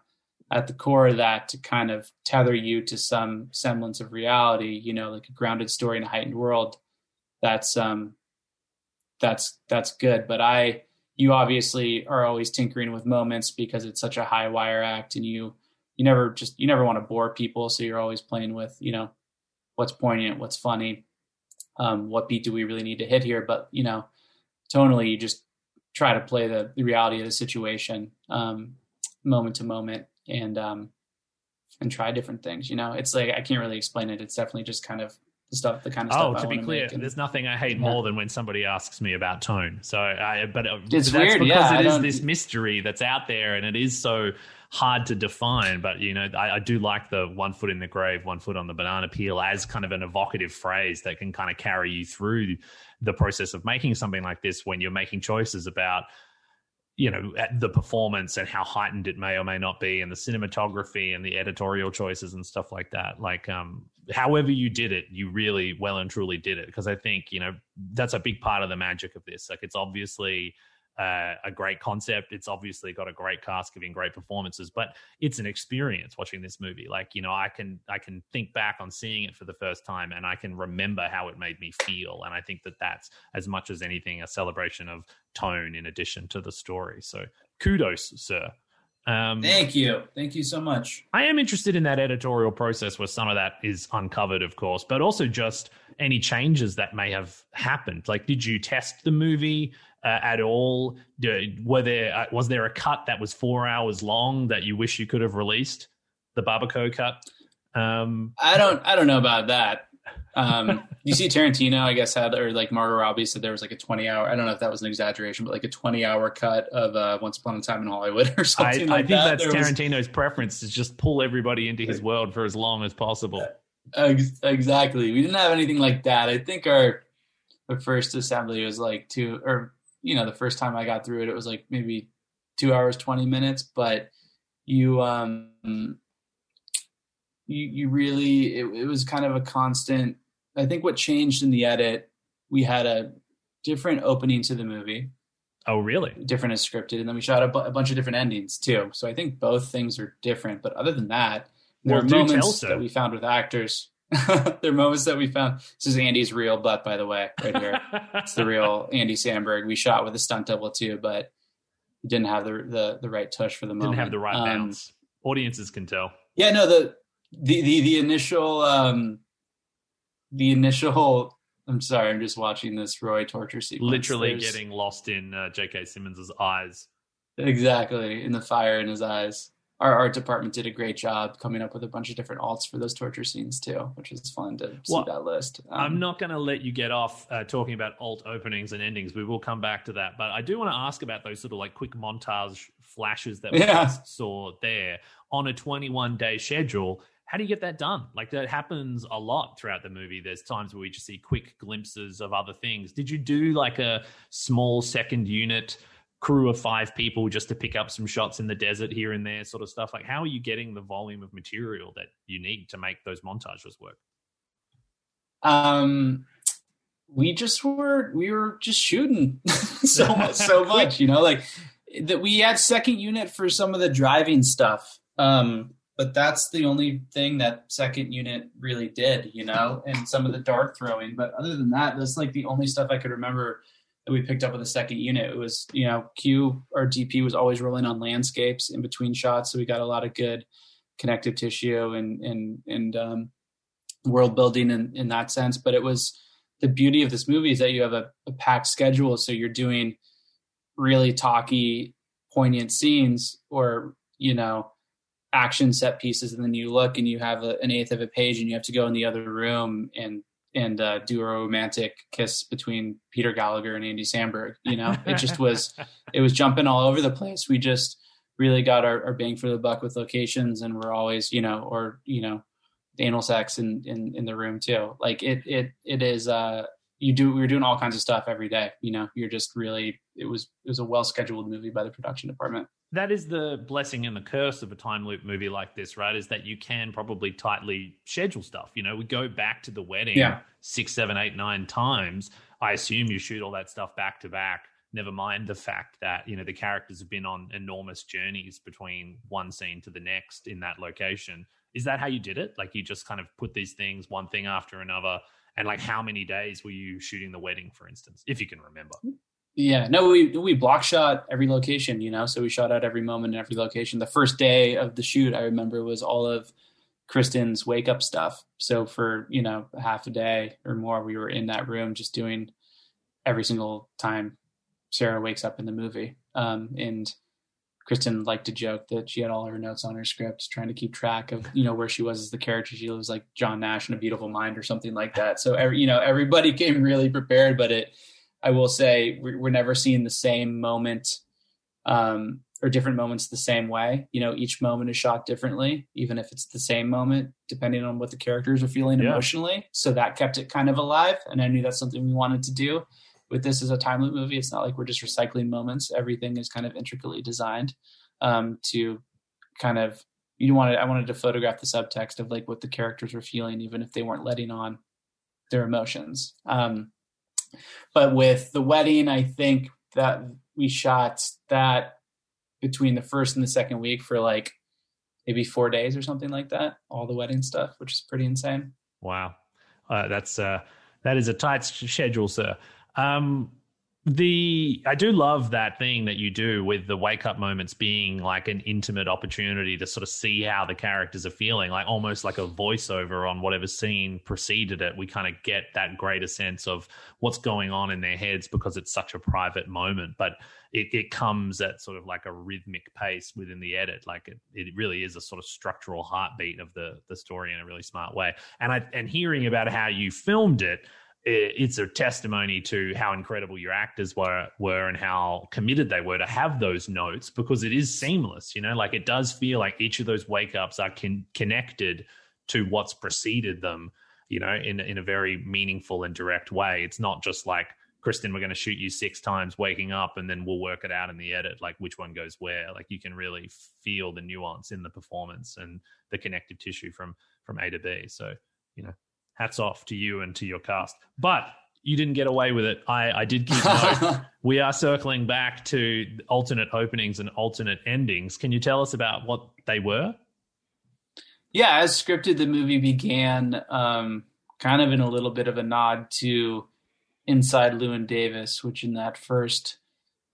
at the core of that to kind of tether you to some semblance of reality, you know, like a grounded story in a heightened world, that's um that's that's good. But I you obviously are always tinkering with moments because it's such a high wire act and you you never just you never want to bore people so you're always playing with you know what's poignant what's funny um, what beat do we really need to hit here but you know tonally you just try to play the, the reality of the situation um, moment to moment and um and try different things. You know, it's like I can't really explain it. It's definitely just kind of the stuff, the kind of stuff. Oh, to be clear, and, there's nothing I hate yeah. more than when somebody asks me about tone. So, I but uh, it's weird, because yeah, it is this mystery that's out there, and it is so hard to define. But you know, I, I, do like the one foot in the grave, one foot on the banana peel as kind of an evocative phrase that can kind of carry you through the process of making something like this when you're making choices about you know at the performance and how heightened it may or may not be and the cinematography and the editorial choices and stuff like that. Like um however you did it you really well and truly did it. Because i think you know that's a big part of the magic of this. Like it's obviously uh, a great concept. It's obviously got a great cast giving great performances, but it's an experience watching this movie. Like you know, I can I can think back on seeing it for the first time, and I can remember how it made me feel. And I think that that's as much as anything a celebration of tone in addition to the story. So kudos, sir. Um, Thank you. Thank you so much. I am interested in that editorial process where some of that is uncovered, of course, but also just any changes that may have happened. Like, did you test the movie uh, at all? Were there uh, was there a cut that was four hours long that you wish you could have released? The Barbakow cut. Um, I don't. I don't know about that. Um, you see, Tarantino, I guess, had or like Margot Robbie said there was like a twenty hour. I don't know if that was an exaggeration, but like a twenty hour cut of uh, Once Upon a Time in Hollywood or something. I, like I think that. that's there Tarantino's was... preference to just pull everybody into his world for as long as possible. exactly. We didn't have anything like that. I think our the first assembly was like two or you know, the first time I got through it, it was like maybe two hours, 20 minutes, but you, um, you, you really, it, it was kind of a constant. I think what changed in the edit, we had a different opening to the movie. Oh, really? Different as scripted. And then we shot a, bu- a bunch of different endings too. So I think both things are different. But other than that, there well, are moments that we found with actors. there are moments that we found. This is Andy's real butt, by the way, right here. it's the real Andy Samberg. We shot with a stunt double too, but didn't have the the, the right touch for the moment. Didn't have the right um. Audiences can tell. Yeah, no the the the, the initial um the initial. I'm sorry, I'm just watching this Roy torture sequence. Literally There's, getting lost in uh, J.K. Simmons's eyes. Exactly, in the fire in his eyes our art department did a great job coming up with a bunch of different alts for those torture scenes too, which is fun to see well, that list. Um, I'm not going to let you get off uh, talking about alt openings and endings. We will come back to that, but I do want to ask about those sort of like quick montage flashes that we yeah. just saw there on a 21 day schedule. how do you get that done? Like that happens a lot throughout the movie. There's times where we just see quick glimpses of other things. Did you do like a small second unit crew of five people just to pick up some shots in the desert here and there, sort of stuff? Like, how are you getting the volume of material that you need to make those montages work? Um, we just were we were just shooting so much, so much, you know, like that we had second unit for some of the driving stuff. Um, but that's the only thing that second unit really did, you know, and some of the dart throwing. But other than that, that's like the only stuff I could remember we picked up with the second unit. It was, you know, Q or DP was always rolling on landscapes in between shots, so we got a lot of good connective tissue and and and um, world building in in that sense. But it was the beauty of this movie is that you have a, a packed schedule, so you're doing really talky, poignant scenes, or you know action set pieces and then you look and you have a, an eighth of a page and you have to go in the other room and and uh, do a romantic kiss between Peter Gallagher and Andy Samberg. You know, it just was it was jumping all over the place. We just really got our, our, bang for the buck with locations, and we're always you know, or you know, anal sex in in, in the room too. Like it it it is. uh you do we are doing all kinds of stuff every day. You know, you're just really it was it was a well scheduled movie by the production department that is the blessing and the curse of a time loop movie like this, right? Is that you can probably tightly schedule stuff. You know, we go back to the wedding yeah. six, seven, eight, nine times. I assume you shoot all that stuff back to back. Never mind the fact that, you know, the characters have been on enormous journeys between one scene to the next in that location. Is that how you did it? Like you just kind of put these things one thing after another. And like how many days were you shooting the wedding, for instance, if you can remember? Yeah, no, we we block shot every location, you know, so we shot out every moment in every location. The first day of the shoot, I remember, was all of Cristin's wake up stuff. So for you know half a day or more, we were in that room just doing every single time Sarah wakes up in the movie. Um, and Kristen liked to joke that she had all her notes on her script, trying to keep track of you know where she was as the character. She was like John Nash in A Beautiful Mind or something like that. So every, you know everybody came really prepared, but it I will say we're, never seeing the same moment um, or different moments the same way. You know, each moment is shot differently, even if it's the same moment, depending on what the characters are feeling yeah. emotionally. So that kept it kind of alive. And I knew that's something we wanted to do. With this as a time loop movie, it's not like we're just recycling moments. Everything is kind of intricately designed um, to kind of you wanted I wanted to photograph the subtext of like what the characters were feeling, even if they weren't letting on their emotions. Um, but with the wedding, I think that we shot that between the first and the second week for like maybe four days or something like that. All the wedding stuff, which is pretty insane. Wow, uh, that's uh, that is a tight schedule, sir. Um, the I do love that thing that you do with the wake up moments being like an intimate opportunity to sort of see how the characters are feeling, like almost like a voiceover on whatever scene preceded it. We kind of get that greater sense of what's going on in their heads because it's such a private moment, but it, it comes at sort of like a rhythmic pace within the edit. Like it, it really is a sort of structural heartbeat of the the story in a really smart way. And I and hearing about how you filmed it it's a testimony to how incredible your actors were were and how committed they were to have those notes because it is seamless you know like it does feel like each of those wake ups are con- connected to what's preceded them you know in in a very meaningful and direct way. It's not just like cristin we're going to shoot you six times waking up and then we'll work it out in the edit like which one goes where. Like you can really feel the nuance in the performance and the connective tissue from from a to b. So you know hats off to you and to your cast. But you didn't get away with it. I, I did keep note. we are circling back to alternate openings and alternate endings. Can you tell us about what they were? Yeah, as scripted, the movie began um, kind of in a little bit of a nod to Inside Llewyn Davis, which in that first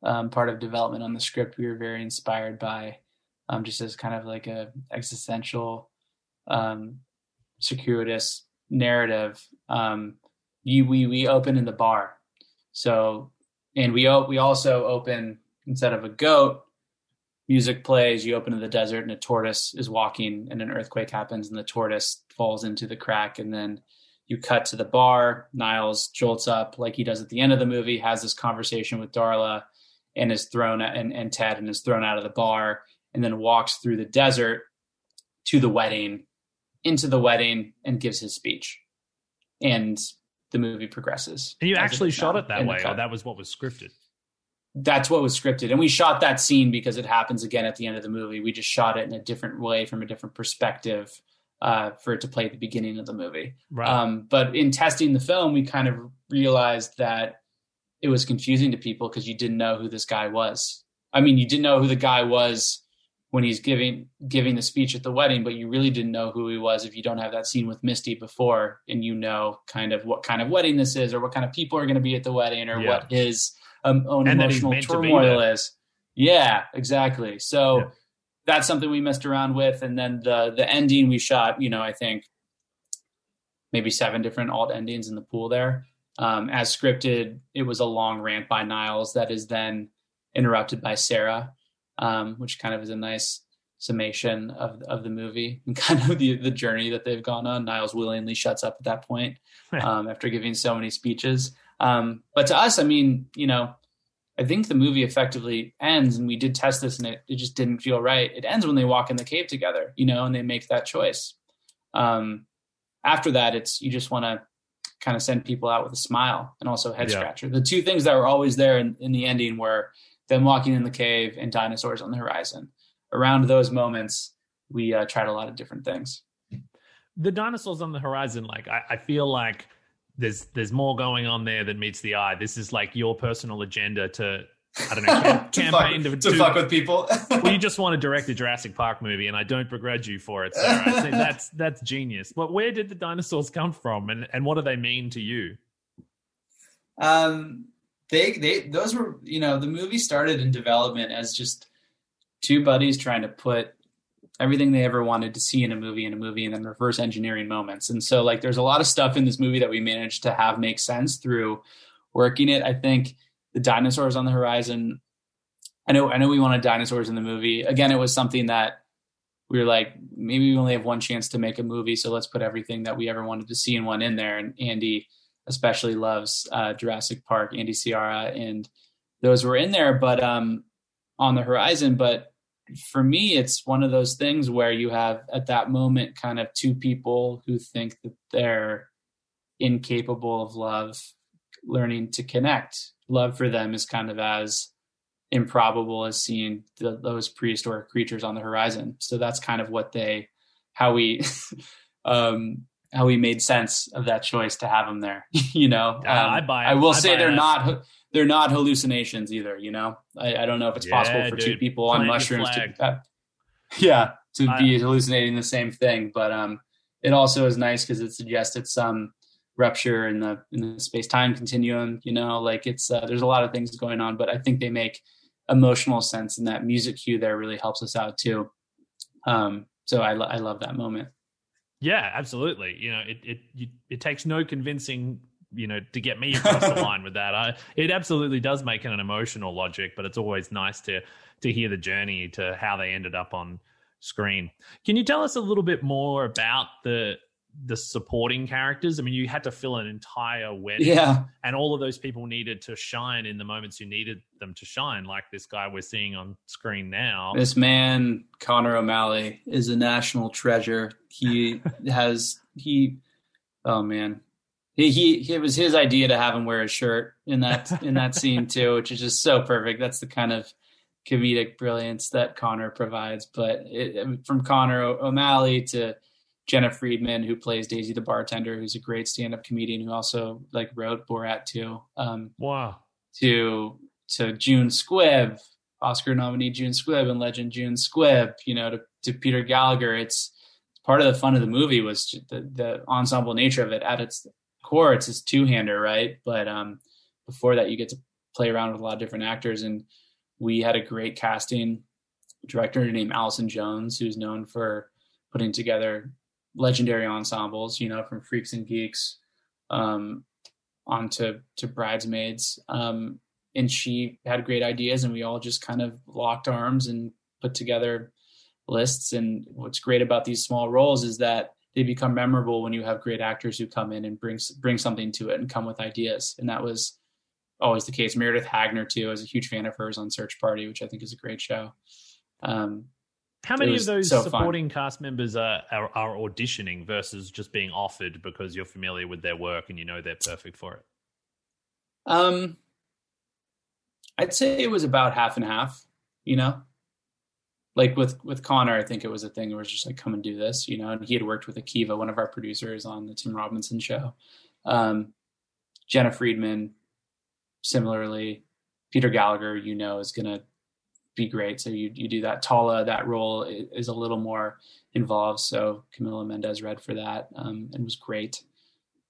um, part of development on the script, we were very inspired by, um, just as kind of like a existential, um, circuitous narrative, um, you, we we open in the bar. So, and we we also open instead of a goat, music plays. You open in the desert, and a tortoise is walking, and an earthquake happens, and the tortoise falls into the crack, and then you cut to the bar. Niles jolts up like he does at the end of the movie, has this conversation with Darla, and is thrown and, and Ted, and is thrown out of the bar, and then walks through the desert to the wedding into the wedding and gives his speech, and the movie progresses. And you actually is shot it that way, or that was what was scripted. That's what was scripted, and we shot that scene because it happens again at the end of the movie. We just shot it in a different way from a different perspective uh, for it to play at the beginning of the movie. Right. Um, but in testing the film, we kind of realized that it was confusing to people because you didn't know who this guy was. I mean, you didn't know who the guy was when he's giving giving the speech at the wedding, but you really didn't know who he was if you don't have that scene with Misty before, and you know kind of what kind of wedding this is, or what kind of people are going to be at the wedding, or Yeah. what his um, own And emotional meant to be turmoil is. Yeah, exactly. So Yeah. that's something we messed around with, and then the the ending we shot. You know, I think maybe seven different alt endings in the pool there. Um, as scripted, it was a long rant by Niles that is then interrupted by Sarah, um, which kind of is a nice summation of of the movie and kind of the the journey that they've gone on. Niles willingly shuts up at that point um, after giving so many speeches. Um, but to us, I mean, you know, I think the movie effectively ends, and we did test this, and it, it just didn't feel right. It ends when they walk in the cave together, you know, and they make that choice. Um, after that, it's you just want to kind of send people out with a smile and also a head Yeah. scratcher. The two things that were always there in, in the ending were them walking in the cave and dinosaurs on the horizon. Around those moments, we uh, tried a lot of different things. the dinosaurs on the horizon like I, I feel like there's there's more going on there than meets the eye this is like your personal agenda to i don't know cam- to campaign fuck, to, to do- fuck with people. well you just want to direct a jurassic park movie and i don't begrudge you for it Sarah. I think that's that's genius but where did the dinosaurs come from and and what do they mean to you Um, they they those were you know the movie started in development as just two buddies trying to put everything they ever wanted to see in a movie in a movie and then reverse engineering moments. And so like there's a lot of stuff in this movie that we managed to have make sense through working it. I think the dinosaurs on the horizon. I know I know we wanted dinosaurs in the movie. Again, it was something that we were like, maybe we only have one chance to make a movie, so let's put everything that we ever wanted to see in one in there. And Andy especially loves uh, Jurassic Park, Andy Siara, and those were in there, but um, on the horizon. But for me, it's one of those things where you have at that moment kind of two people who think that they're incapable of love, learning to connect. Love for them is kind of as improbable as seeing the, those prehistoric creatures on the horizon. So that's kind of what they, how we, um, how we made sense of that choice to have them there. you know, Um, Uh, I buy it. I will I say they're not they're not hallucinations either. You know, I, I don't know if it's possible Yeah, for two dude. people on mushrooms to, uh, yeah, to I- be hallucinating the same thing. But um, it also is nice because it suggested some rupture in the in the space time continuum. You know, like it's uh, there's a lot of things going on, but I think they make emotional sense, and that music cue there really helps us out too. Um, so I lo- I love that moment. Yeah, absolutely. You know, it it you, it takes no convincing, you know, to get me across the line with that. I, it absolutely does make it an emotional logic, but it's always nice to to hear the journey to how they ended up on screen. Can you tell us a little bit more about the the supporting characters? I mean, you had to fill an entire wedding, Yeah. and all of those people needed to shine in the moments you needed them to shine, like this guy we're seeing on screen now. This man, Connor O'Malley, is a national treasure. He has he oh man. He, he it was his idea to have him wear a shirt in that in that scene too, which is just so perfect. That's the kind of comedic brilliance that Connor provides. But it, from Connor O- O'Malley to Jena Friedman, who plays Daisy the bartender, who's a great stand-up comedian who also like wrote Borat too. Um, Wow. to to June Squibb, Oscar nominee June Squibb and legend June Squibb, you know, to, to Peter Gallagher. It's part of the fun of the movie was the, the ensemble nature of it. At its core, it's this two hander, right? But um, before that, you get to play around with a lot of different actors, and we had a great casting director named Allison Jones, who's known for putting together legendary ensembles, you know, from Freaks and Geeks um, on to, to Bridesmaids. Um, and she had great ideas, and we all just kind of locked arms and put together lists. And what's great about these small roles is that they become memorable when you have great actors who come in and bring bring something to it and come with ideas. And that was always the case. Meredith Hagner too. I was a huge fan of hers on Search Party, which I think is a great show. Um, How many of those so fun. supporting cast members are, are are auditioning versus just being offered because you're familiar with their work and you know they're perfect for it? Um, I'd say it was about half and half. You know, like with with Connor, I think it was a thing where it was just like come and do this. You know, and he had worked with Akiva, one of our producers on the Tim Robinson show. Um, Jena Friedman, similarly, Peter Gallagher, you know, is gonna be great. So you you do that. Tala, that role is a little more involved. So Camila Mendes read for that um, and was great.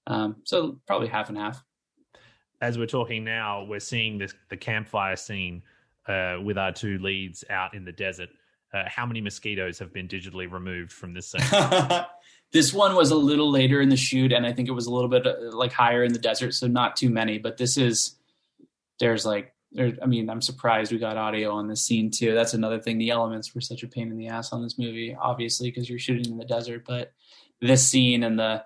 Um, so probably half and half. As we're talking now, we're seeing this the campfire scene uh, with our two leads out in the desert. Uh, how many mosquitoes have been digitally removed from this scene? this one was a little later in the shoot, and I think it was a little bit uh, like higher in the desert, so not too many. But this is there's like there. I mean, I'm surprised we got audio on this scene too. That's another thing. The elements were such a pain in the ass on this movie, obviously, because you're shooting in the desert. But this scene and the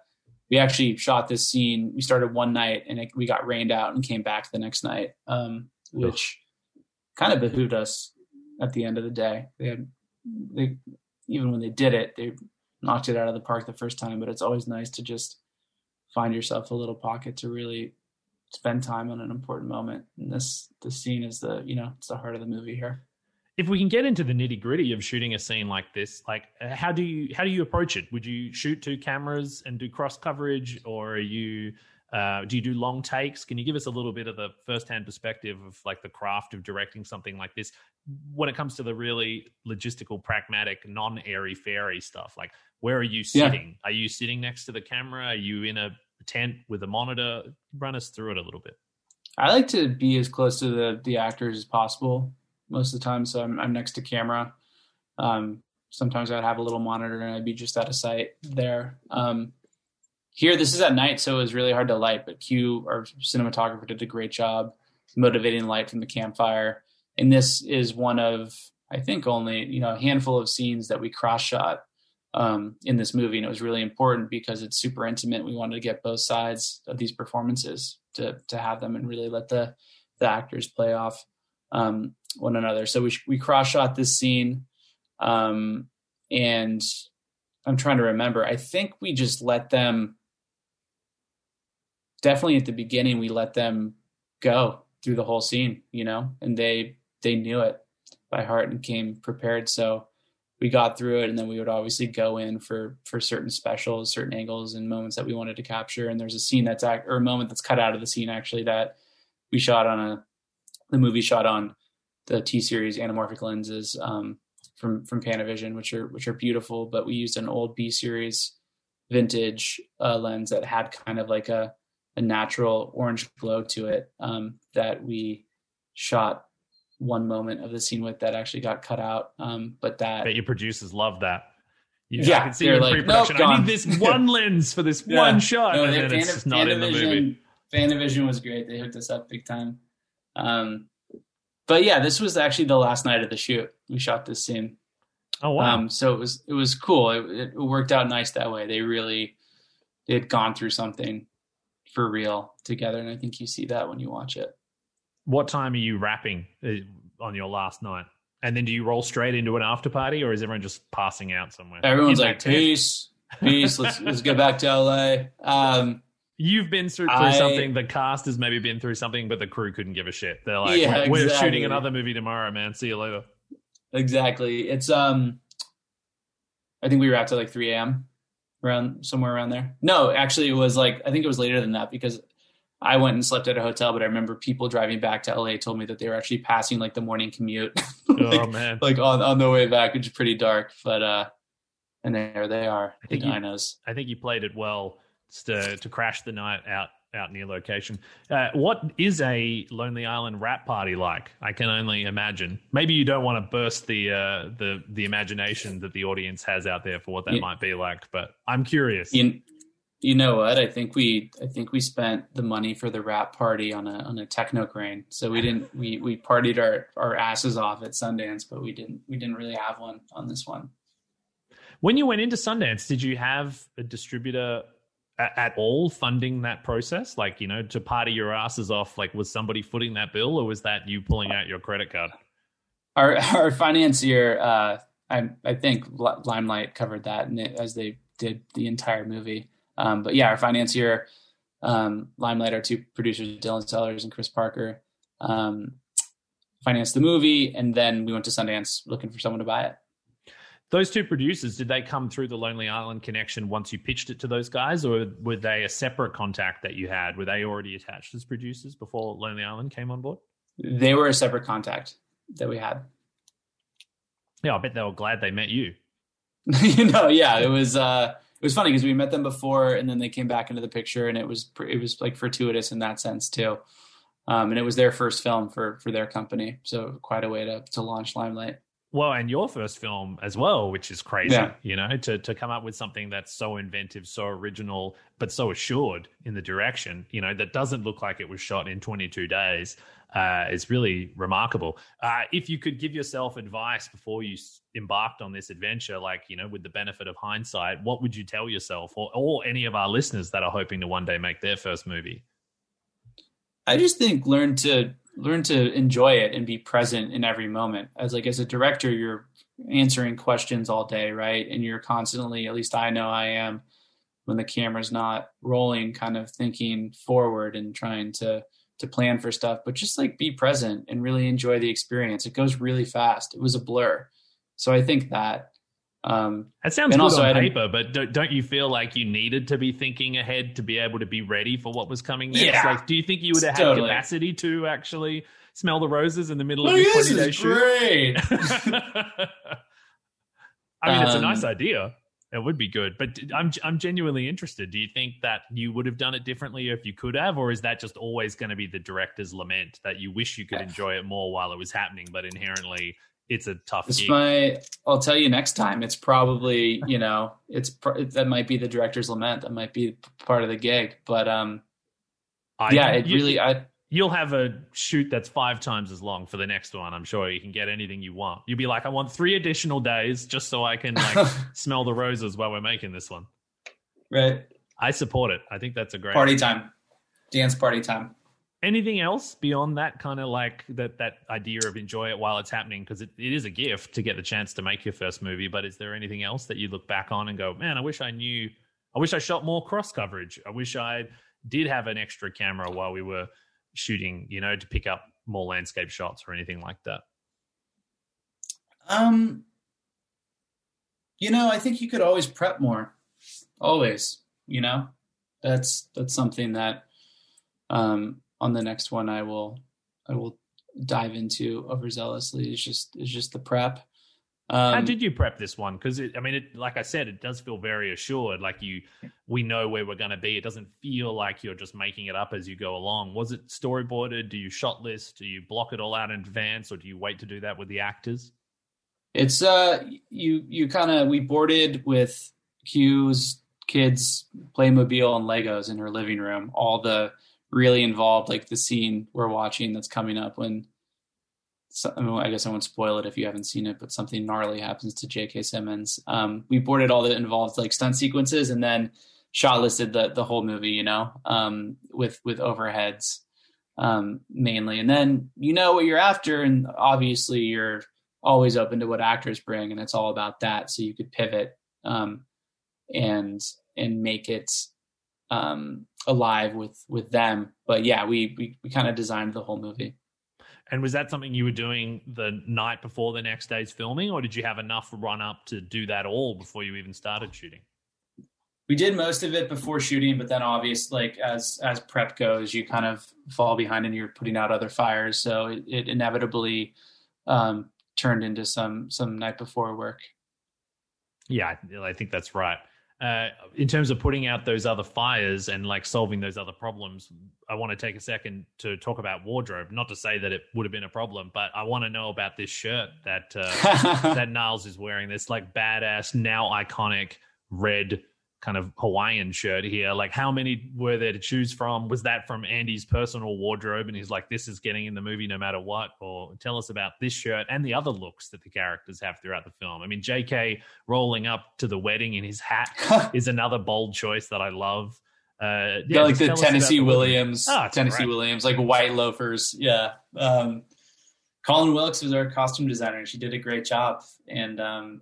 we actually shot this scene. We started one night and it, we got rained out and came back the next night, um, which kind of behooved us at the end of the day. They had they even when they did it, they knocked it out of the park the first time. But it's always nice to just find yourself a little pocket to really spend time on an important moment. And this this scene is the you know it's the heart of the movie here. if we can get into the nitty gritty of shooting a scene like this, like uh, how do you how do you approach it? Would you shoot two cameras and do cross coverage, or are you uh, do you do long takes? Can you give us a little bit of the first hand perspective of like the craft of directing something like this when it comes to the really logistical, pragmatic, non airy fairy stuff? Like where are you Yeah. sitting? Are you sitting next to the camera? Are you in a tent with a monitor? Run us through it a little bit. I like to be as close to the the actors as possible most of the time. So I'm, I'm next to camera. Um, sometimes I'd have a little monitor and I'd be just out of sight there. Um, here, this is at night, so it was really hard to light. But Q, our cinematographer, did a great job motivating light from the campfire. And this is one of, I think, only you know a handful of scenes that we cross shot um, in this movie, and it was really important because it's super intimate. We wanted to get both sides of these performances to to have them and really let the the actors play off um, one another. So we we cross shot this scene, um, and I'm trying to remember. I think we just let them. Definitely at the beginning, we let them go through the whole scene, you know, and they they knew it by heart and came prepared. So we got through it, and then we would obviously go in for for certain specials, certain angles, and moments that we wanted to capture. And there's a scene that's act or a moment that's cut out of the scene actually that we shot on a the movie shot on the T series anamorphic lenses um, from from Panavision, which are which are beautiful. But we used an old B series vintage uh, lens that had kind of like a a natural orange glow to it um, that we shot one moment of the scene with that actually got cut out. Um, but that that your producers love that. You, Yeah, I can see they're you in like, pre-production. "Nope, I need this one lens for this Yeah. one shot, No, and then it's Fan- just not in the movie. Panavision was great. They hooked us up big time. Um, but yeah, this was actually the last night of the shoot. We shot this scene. Oh wow! Um, so it was it was cool. It, it worked out nice that way. They really they had gone through something for real together, and I think you see that when you watch it. What time are you wrapping uh, on your last night? And then do you roll straight into an after party, or is everyone just passing out somewhere? Everyone's like, tent? "Peace, peace. Let's let's get back to LA." Um, You've been through, through I- something. The cast has maybe been through something, but the crew couldn't give a shit. They're like, Yeah, "We're exactly. shooting another movie tomorrow, man. See you later." Exactly. It's um I think we wrapped at like 3 a.m. around somewhere around there. No, actually it was like I think it was later than that because I went and slept at a hotel, but I remember people driving back to LA told me that they were actually passing like the morning commute. like, oh man, like on, on the way back, which is pretty dark. But uh and there they are, the think you- dinos. I think you played it well to, to crash the night out out near location. Uh, what is a Lonely Island wrap party like? I can only imagine. Maybe you don't want to burst the uh, the the imagination that the audience has out there for what that might be like, but I'm curious. You, you know what? I think we I think we spent the money for the wrap party on a on a techno crane. So we didn't we we partied our our asses off at Sundance, but we didn't we didn't really have one on this one. When you went into Sundance, did you have a distributor a- at all funding that process? Like, you know, to party your asses off, like was somebody footing that bill or was that you pulling out your credit card? Our our financier uh, I I think Limelight covered that and as they did the entire movie. Um, but yeah, our financier, um, Limelight, our two producers, Dylan Sellers and Chris Parker, um, financed the movie, and then we went to Sundance looking for someone to buy it. Those two producers, did they come through the Lonely Island connection once you pitched it to those guys, or were they a separate contact that you had? Were they already attached as producers before Lonely Island came on board? They were a separate contact that we had. Yeah, I bet they were glad they met you. you know, yeah, it was uh it was funny because we met them before and then they came back into the picture and it was it was like fortuitous in that sense too. Um, and it was their first film for for their company, so quite a way to to launch Limelight. Well, and your first film as well, which is crazy, yeah. you know, to to come up with something that's so inventive, so original, but so assured in the direction, you know, that doesn't look like it was shot in 22 days, uh, is really remarkable. Uh, if you could give yourself advice before you embarked on this adventure, like you know, with the benefit of hindsight, what would you tell yourself, or or any of our listeners that are hoping to one day make their first movie? I just think learn to learn to enjoy it and be present in every moment. As like as a director, you're answering questions all day, right? And you're constantly, at least I know I am, when the camera's not rolling, kind of thinking forward and trying to to plan for stuff. But just like be present and really enjoy the experience. It goes really fast. It was a blur. So I think that um, that sounds good also on paper, but don't, don't, you feel like you needed to be thinking ahead to be able to be ready for what was coming next? Yeah, like, do you think you would have had capacity to actually smell the roses in the middle of your twenty day shoot? Great. I mean, um, it's a nice um, idea. It would be good, but I'm I'm genuinely interested. Do you think that you would have done it differently if you could have, or is that just always going to be the director's lament that you wish you could enjoy it more while it was happening, but inherently it's a tough. It's my. I'll tell you next time. It's probably you know it's that might be the director's lament. That might be part of the gig. But um, I, yeah, it you, really. I you'll have a shoot that's five times as long for the next one. I'm sure you can get anything you want. You'll be like, I want three additional days just so I can like smell the roses while we're making this one. Right. I support it. I think that's a great party time, dance party time anything else beyond that kind of like that that idea of enjoy it while it's happening because it, it is a gift to get the chance to make your first movie but is there anything else that you look back on and go man i wish i knew i wish i shot more cross coverage i wish i did have an extra camera while we were shooting you know to pick up more landscape shots or anything like that? Um you know i think you could always prep more. Always you know? That's that's something that um on the next one I will I will dive into overzealously is just is just the prep. Um, How did you prep this one? Because I mean, it, like I said, it does feel very assured. Like you, we know where we're going to be. It doesn't feel like you're just making it up as you go along. Was it storyboarded? Do you shot list? Do you block it all out in advance, or do you wait to do that with the actors? It's uh, you you kind of we boarded with Q's kids Playmobil and Legos in her living room. All the really involved, like the scene we're watching that's coming up when I, mean, I, guess I won't spoil it if you haven't seen it, but something gnarly happens to J.K. Simmons. Um, we boarded all the involved like stunt sequences and then shot listed the the whole movie, you know, um, with with overheads um, mainly, and then you know what you're after, and obviously you're always open to what actors bring, and it's all about that. So you could pivot um, and and make it um, alive with with them. But yeah, we we, we kind of designed the whole movie. And was that something you were doing the night before the next day's filming, or did you have enough run up to do that all before you even started shooting? We did most of it before shooting, but then obviously, like as as prep goes, you kind of fall behind and you're putting out other fires. So it, it inevitably um, turned into some some night before work. Yeah, I think that's right uh, in terms of putting out those other fires and like solving those other problems, I want to take a second to talk about wardrobe. Not to say that it would have been a problem, but I want to know about this shirt that uh, that Niles is wearing. This like badass, now iconic red kind of Hawaiian shirt here. Like, how many were there to choose from? Was that from Andy's personal wardrobe? And he's like, this is getting in the movie no matter what? Or tell us about this shirt and the other looks that the characters have throughout the film. I mean, JK rolling up to the wedding in his hat is another bold choice that I love. Uh, yeah, like the Tennessee Williams, oh, Tennessee right. Williams, like white loafers. Yeah. Um, Colin Wilkes was our costume designer, and she did a great job. And um,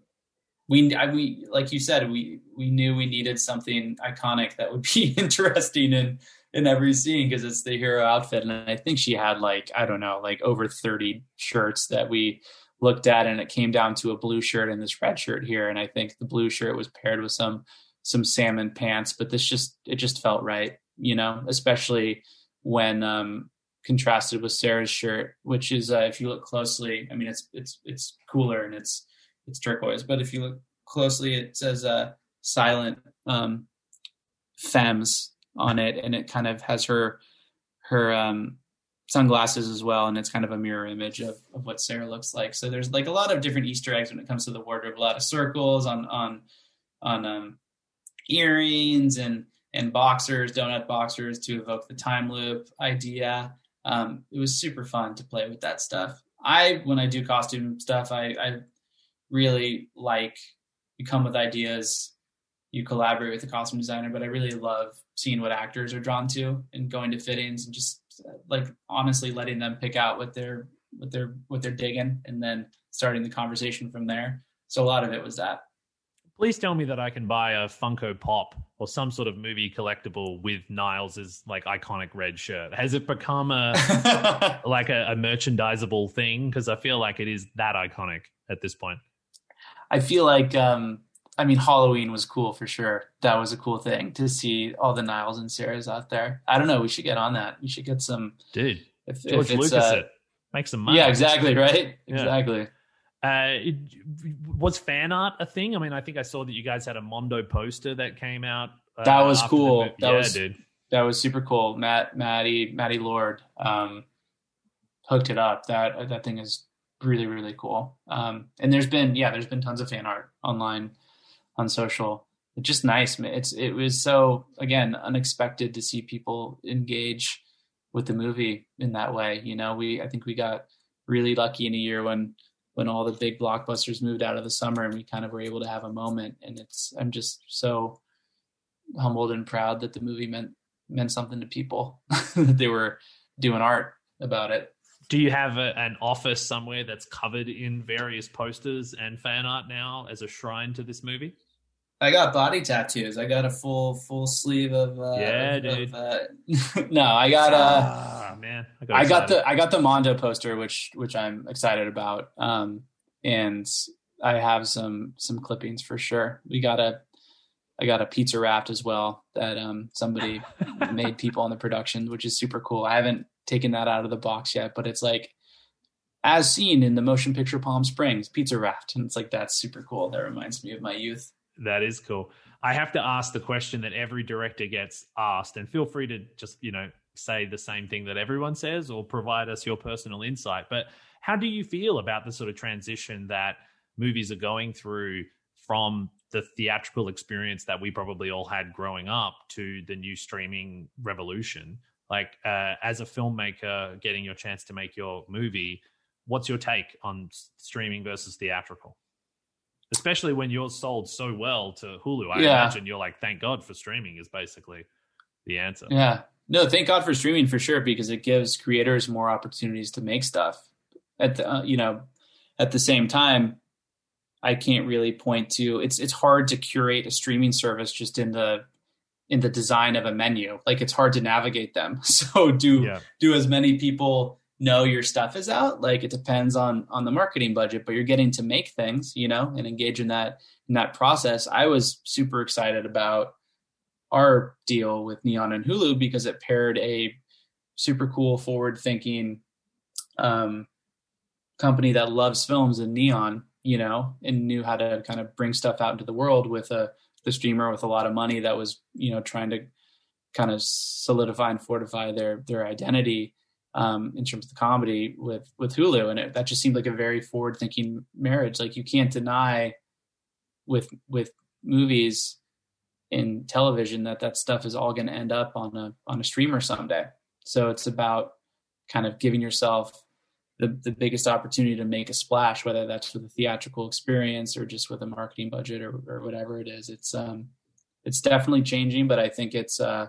we, I, we, like you said, we we knew we needed something iconic that would be interesting in in every scene because it's the hero outfit. And I think she had like I don't know, like over thirty shirts that we looked at, and it came down to a blue shirt and this red shirt here. And I think the blue shirt was paired with some some salmon pants, but this just it just felt right, you know, especially when um contrasted with Sarah's shirt, which is uh, if you look closely, I mean it's it's it's cooler and it's it's turquoise, but if you look closely, it says uh, silent um, femmes on it, and it kind of has her her um, sunglasses as well, and it's kind of a mirror image of, of what Sarah looks like. So there's like a lot of different Easter eggs when it comes to the wardrobe. A lot of circles on on on um, earrings and and boxers, donut boxers to evoke the time loop idea um, it was super fun to play with that stuff. I when I do costume stuff, I, I really like you come with ideas, you collaborate with the costume designer, but I really love seeing what actors are drawn to and going to fittings and just like honestly letting them pick out what they're what they're what they're digging and then starting the conversation from there. So a lot of it was that please tell me that I can buy a Funko Pop or some sort of movie collectible with Niles's like iconic red shirt. Has it become a like a, a merchandisable thing? Because I feel like it is that iconic at this point. I feel like um I mean Halloween was cool for sure. That was a cool thing to see all the Niles and Sarahs out there. I don't know, we should get on that. We should get some Dude. If, George if Lucas uh, it. Make some money. Yeah, exactly, right? Yeah. Exactly. Uh, it, was fan art a thing? I mean, I think I saw that you guys had a Mondo poster that came out. Uh, that was cool. That yeah, was dude. That was super cool. Matt, Maddie, Maddie Lord, um, hooked it up. That that thing is really really cool. Um, and there's been yeah, there's been tons of fan art online, on social. It's just nice. It's it was so again unexpected to see people engage with the movie in that way. You know, we I think we got really lucky in a year when when all the big blockbusters moved out of the summer and we kind of were able to have a moment and it's i'm just so humbled and proud that the movie meant meant something to people that they were doing art about it do you have a, an office somewhere that's covered in various posters and fan art now as a shrine to this movie I got body tattoos. I got a full full sleeve of uh, yeah, dude. Of, uh, no, I got uh, ah, man. I got, I got, the I got the Mondo poster, which which I'm excited about. Um, and I have some some clippings for sure. We got a I got a pizza wrapped as well that um somebody made people on the production, which is super cool. I haven't taken that out of the box yet, but it's like as seen in the motion picture Palm Springs, pizza Raft, and it's like that's super cool. That reminds me of my youth. That is cool. I have to ask the question that every director gets asked, and feel free to just, you know, say the same thing that everyone says or provide us your personal insight. But how do you feel about the sort of transition that movies are going through from the theatrical experience that we probably all had growing up to the new streaming revolution? Like, uh, as a filmmaker, getting your chance to make your movie, what's your take on streaming versus theatrical? especially when you're sold so well to Hulu. I yeah. imagine you're like, thank God for streaming is basically the answer. Yeah. No, thank God for streaming for sure because it gives creators more opportunities to make stuff. At the uh, you know, at the same time, I can't really point to it's it's hard to curate a streaming service just in the in the design of a menu. Like it's hard to navigate them. So do yeah. do as many people know your stuff is out like it depends on on the marketing budget but you're getting to make things you know and engage in that in that process i was super excited about our deal with neon and hulu because it paired a super cool forward thinking um company that loves films and neon you know and knew how to kind of bring stuff out into the world with a the streamer with a lot of money that was you know trying to kind of solidify and fortify their their identity um, in terms of the comedy with with Hulu, and it, that just seemed like a very forward thinking marriage. Like you can't deny with with movies in television that that stuff is all going to end up on a on a streamer someday. So it's about kind of giving yourself the the biggest opportunity to make a splash, whether that's with a theatrical experience or just with a marketing budget or, or whatever it is. It's um it's definitely changing, but I think it's uh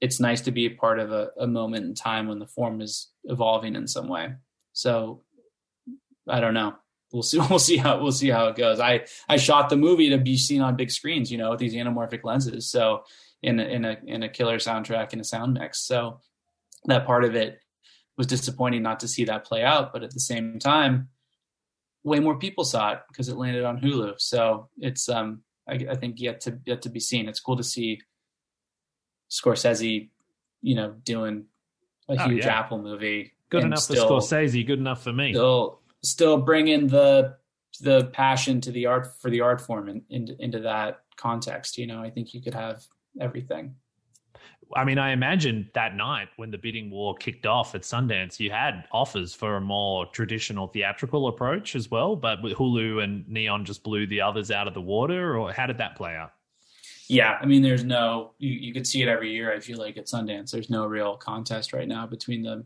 it's nice to be a part of a, a moment in time when the form is evolving in some way. So I don't know. We'll see. We'll see how we'll see how it goes. I I shot the movie to be seen on big screens, you know, with these anamorphic lenses. So in a, in a in a killer soundtrack and a sound mix. So that part of it was disappointing not to see that play out. But at the same time, way more people saw it because it landed on Hulu. So it's um I, I think yet to yet to be seen. It's cool to see Scorsese, you know, doing a Oh, huge yeah. Apple movie. Good enough still, for Scorsese, good enough for me. Still, still bringing the the passion to the art for the art form in, into into that context. You know, I think you could have everything. I mean, I imagine that night when the bidding war kicked off at Sundance, you had offers for a more traditional theatrical approach as well, but Hulu and Neon just blew the others out of the water, or how did that play out? Yeah, I mean, there's no you, you could see it every year. I feel like at Sundance, there's no real contest right now between the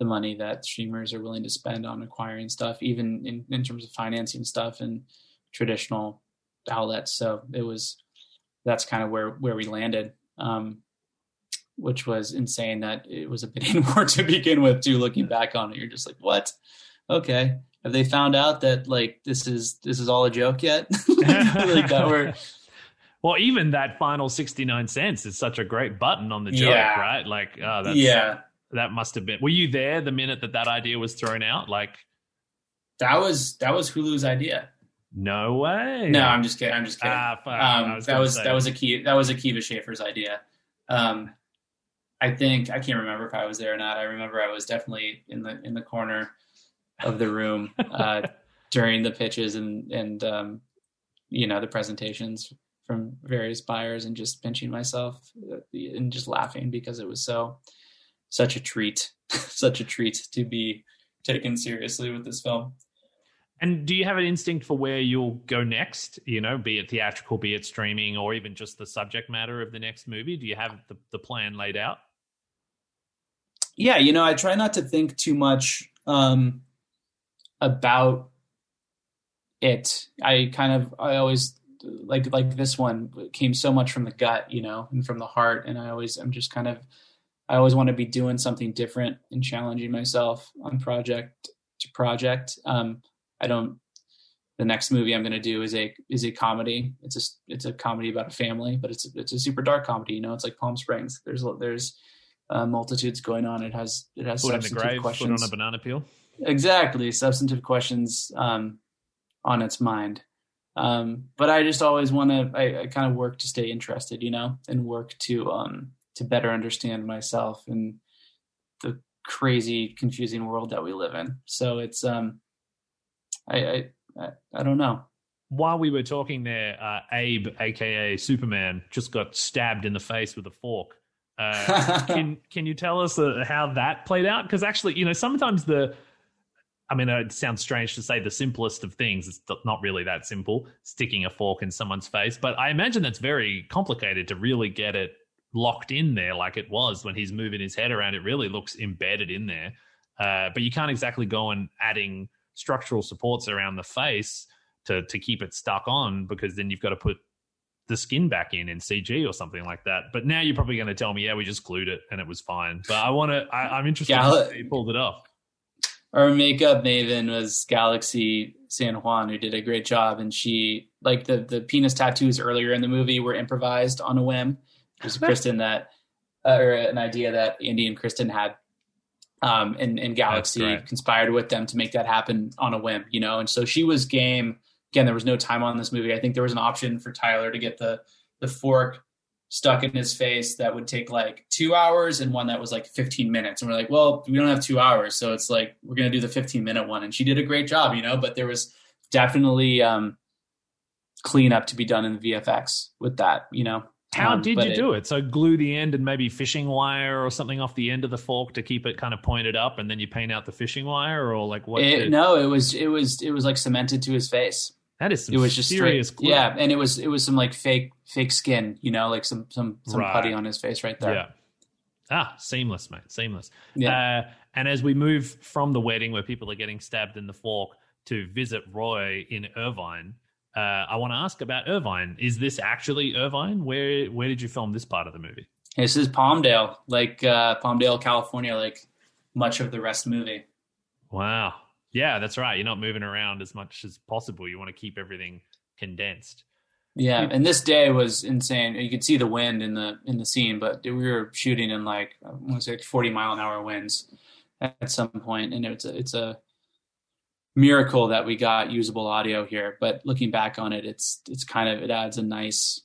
the money that streamers are willing to spend on acquiring stuff, even in, in terms of financing stuff and traditional outlets. So it was that's kind of where where we landed, um, which was insane. That it was a bidding war to begin with. Too, looking back on it, you're just like, what? Okay, have they found out that like this is this is all a joke yet? like that we're Well, even that final 69 cents is such a great button on the joke, Yeah. right? Like, oh, that's, yeah. that must have been. Were you there the minute that that idea was thrown out? Like, That was that was Hulu's idea. no way. No, I'm just kidding. I'm just kidding. Ah. Um, was that was that was a key that was Akiva Schaffer's idea. Um, I think I can't remember if I was there or not. I remember I was definitely in the in the corner of the room uh, during the pitches and and um, you know the presentations from various buyers and just pinching myself uh, and just laughing because it was so such a treat, such a treat to be taken seriously with this film. And do you have an instinct for where you'll go next? You know, be it theatrical, be it streaming, or even just the subject matter of the next movie? Do you have the, the plan laid out? Yeah you know i try not to think too much um about it. I kind of i always like like this one came so much from the gut you know and from the heart and i always i'm just kind of i always want to be doing something different and challenging myself on project to project. Um i don't the next movie i'm going to do is a is a comedy. It's a it's a comedy about a family but it's it's a super dark comedy you know it's like palm springs. There's there's uh, multitudes going on. It has it has the substantive grave, questions. on a banana peel. exactly substantive questions um, on its mind. Um, but I just always want to. I, I kind of work to stay interested, you know, and work to um, to better understand myself and the crazy, confusing world that we live in. So it's um, I I I, I don't know. While we were talking there, uh, Abe, aka Superman, just got stabbed in the face with a fork. Uh, can can you tell us uh, how that played out? Because actually, you know, sometimes the, I mean, it sounds strange to say the simplest of things. It's not really that simple, sticking a fork in someone's face. But I imagine that's very complicated to really get it locked in there, like it was when he's moving his head around. It really looks embedded in there. Uh, but you can't exactly go and adding structural supports around the face to to keep it stuck on because then you've got to put the skin back in in CG or something like that. But now you're probably going to tell me, yeah, we just glued it and it was fine. But I want to, I'm interested Gal- in how you pulled it off. our makeup maven was Galaxy San Juan, who did a great job, and she like the the penis tattoos earlier in the movie were improvised on a whim. It was Cristin that, uh, or an idea that Andy and Cristin had, um, and and Galaxy conspired with them to make that happen on a whim, you know. And so she was game. Again, there was no time on this movie. I think there was an option for Tyler to get the the fork stuck in his face that would take like two hours and one that was like 15 minutes. And we're like, well, we don't have two hours. So it's like, we're going to do the 15 minute one. And she did a great job, you know, but there was definitely um, cleanup to be done in the VFX with that, you know. How Um, did you do it? So glue the end and maybe fishing wire or something off the end of the fork to keep it kind of pointed up, and then you paint out the fishing wire, or like what? It, did- no, it was, it was, it was like cemented to his face. That is some It was just serious straight, yeah. And it was, it was some like fake, fake skin, you know, like some, some, some Right. putty on his face right there. Yeah. Ah, seamless, mate. Seamless. Yeah. Uh, and as we move from the wedding where people are getting stabbed in the fork to visit Roy in Irvine, uh, I want to ask about Irvine. Is this actually Irvine? Where where did you film this part of the movie? This is Palmdale, like uh, Palmdale, California, like much of the rest movie. Wow. Yeah, that's right. You're not moving around as much as possible. You want to keep everything condensed. Yeah, and this day was insane. You could see the wind in the in the scene, but we were shooting in like I want to say 40 mile an hour winds at some point, and it's a, it's a miracle that we got usable audio here. But looking back on it, it's it's kind of it adds a nice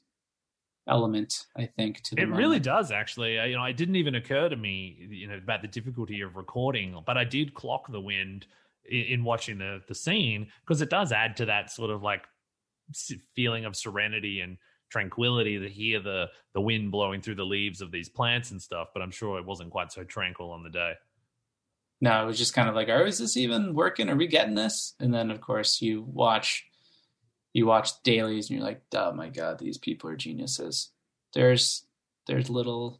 element, I think, to the It moment. really does, actually. You know, it didn't even occur to me, you know, about the difficulty of recording, but I did clock the wind in, in watching the the scene because it does add to that sort of like feeling of serenity and tranquility to hear the the wind blowing through the leaves of these plants and stuff. But I'm sure it wasn't quite so tranquil on the day. No, it was just kind of like, oh, is this even working? Are we getting this? And then, of course, you watch, you watch dailies, and you're like, oh my god, these people are geniuses. There's, there's little,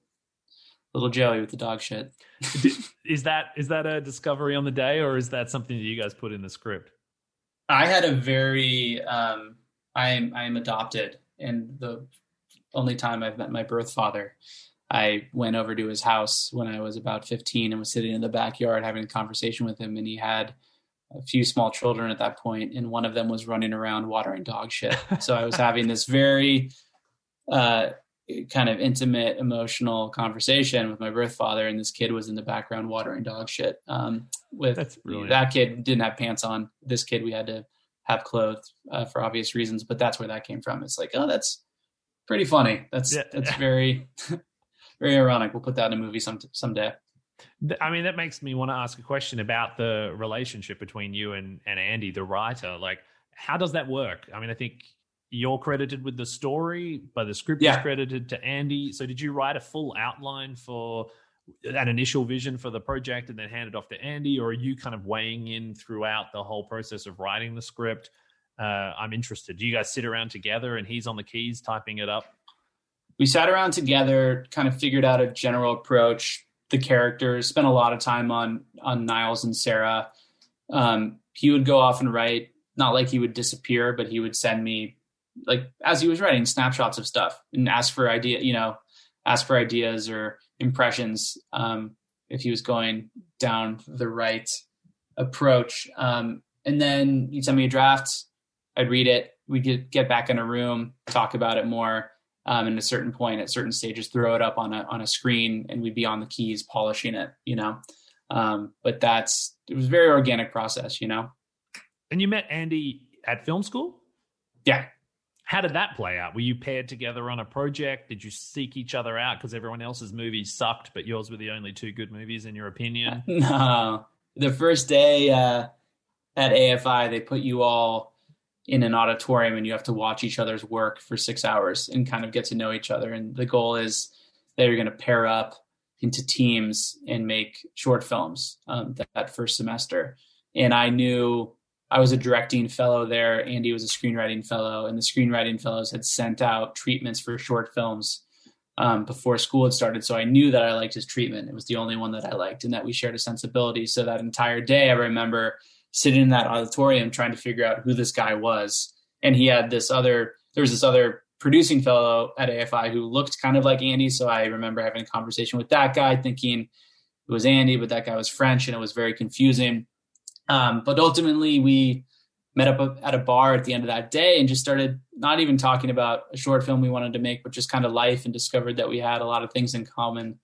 little Joey with the dog shit. is that is that a discovery on the day, or is that something that you guys put in the script? I had a very, um, I am, I am adopted, and the only time I've met my birth father, I went over to his house when I was about 15 and was sitting in the backyard having a conversation with him, and he had a few small children at that point, and one of them was running around watering dog shit. So I was having this very uh, kind of intimate, emotional conversation with my birth father, and this kid was in the background watering dog shit. Um, with brilliant. that kid didn't have pants on. This kid we had to have clothes uh, for obvious reasons, but that's where that came from. It's like, oh, that's pretty funny. That's Yeah. that's very very ironic. We'll put that in a movie some someday. I mean, that makes me want to ask a question about the relationship between you and, and Andy, the writer. Like, how does that work? I mean, I think you're credited with the story, but the script Yeah. is credited to Andy. So, did you write a full outline for an initial vision for the project and then hand it off to Andy, or are you kind of weighing in throughout the whole process of writing the script? Uh, I'm interested. Do you guys sit around together and he's on the keys typing it up? we sat around together, kind of figured out a general approach. The characters spent a lot of time on on Niles and Sarah. Um, he would go off and write, not like he would disappear, but he would send me like as he was writing snapshots of stuff and ask for idea, you know, ask for ideas or impressions um, if he was going down the right approach. Um, and then he'd send me a draft. I'd read it. We'd get, get back in a room, talk about it more um, and at a certain point at certain stages throw it up on a on a screen and we'd be on the keys polishing it you know um, but that's it was a very organic process you know And you met Andy at film school? yeah How did that play out? Were you paired together on a project? Did you seek each other out because everyone else's movies sucked, but yours were the only two good movies in your opinion? no the first day uh, at afi they put you all in an auditorium and you have to watch each other's work for six hours and kind of get to know each other and the goal is that you're going to pair up into teams and make short films um, that, that first semester and i knew i was a directing fellow there andy was a screenwriting fellow and the screenwriting fellows had sent out treatments for short films um, before school had started. So I knew that I liked his treatment. It was the only one that I liked and that we shared a sensibility. So that entire day, I remember sitting in that auditorium trying to figure out who this guy was. And he had this other, there was this other producing fellow at AFI who looked kind of like Andy. So I remember having a conversation with that guy thinking it was Andy, but that guy was French and it was very confusing. Um, but ultimately, we met up at a bar at the end of that day and just started not even talking about a short film we wanted to make, but just kind of life and discovered that we had a lot of things in common.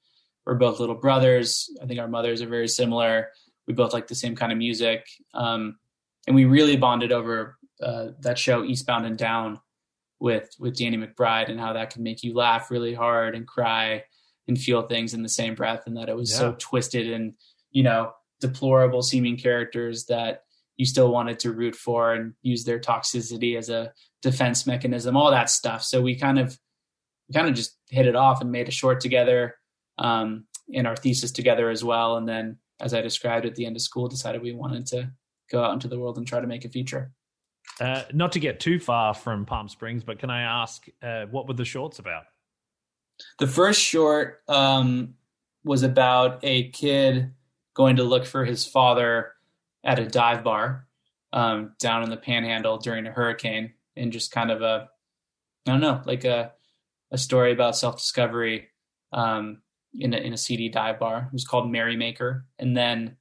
We're both little brothers. I think our mothers are very similar. We both like the same kind of music. Um, and we really bonded over uh, that show Eastbound and Down with with Danny McBride and how that can make you laugh really hard and cry and feel things in the same breath and that it was so twisted and you know deplorable seeming characters that you still wanted to root for and use their toxicity as a defense mechanism, all that stuff. So we kind of we kind of just hit it off and made a short together, um, in our thesis together as well. And then, as I described at the end of school, decided we wanted to go out into the world and try to make a feature. Uh, not to get too far from Palm Springs, but can I ask uh, what were the shorts about? The first short um, was about a kid going to look for his father at a dive bar um, down in the Panhandle during a hurricane, and just kind of a, I don't know, like a a story about self discovery um, in a in a seedy dive bar. It was called Merrymaker, and then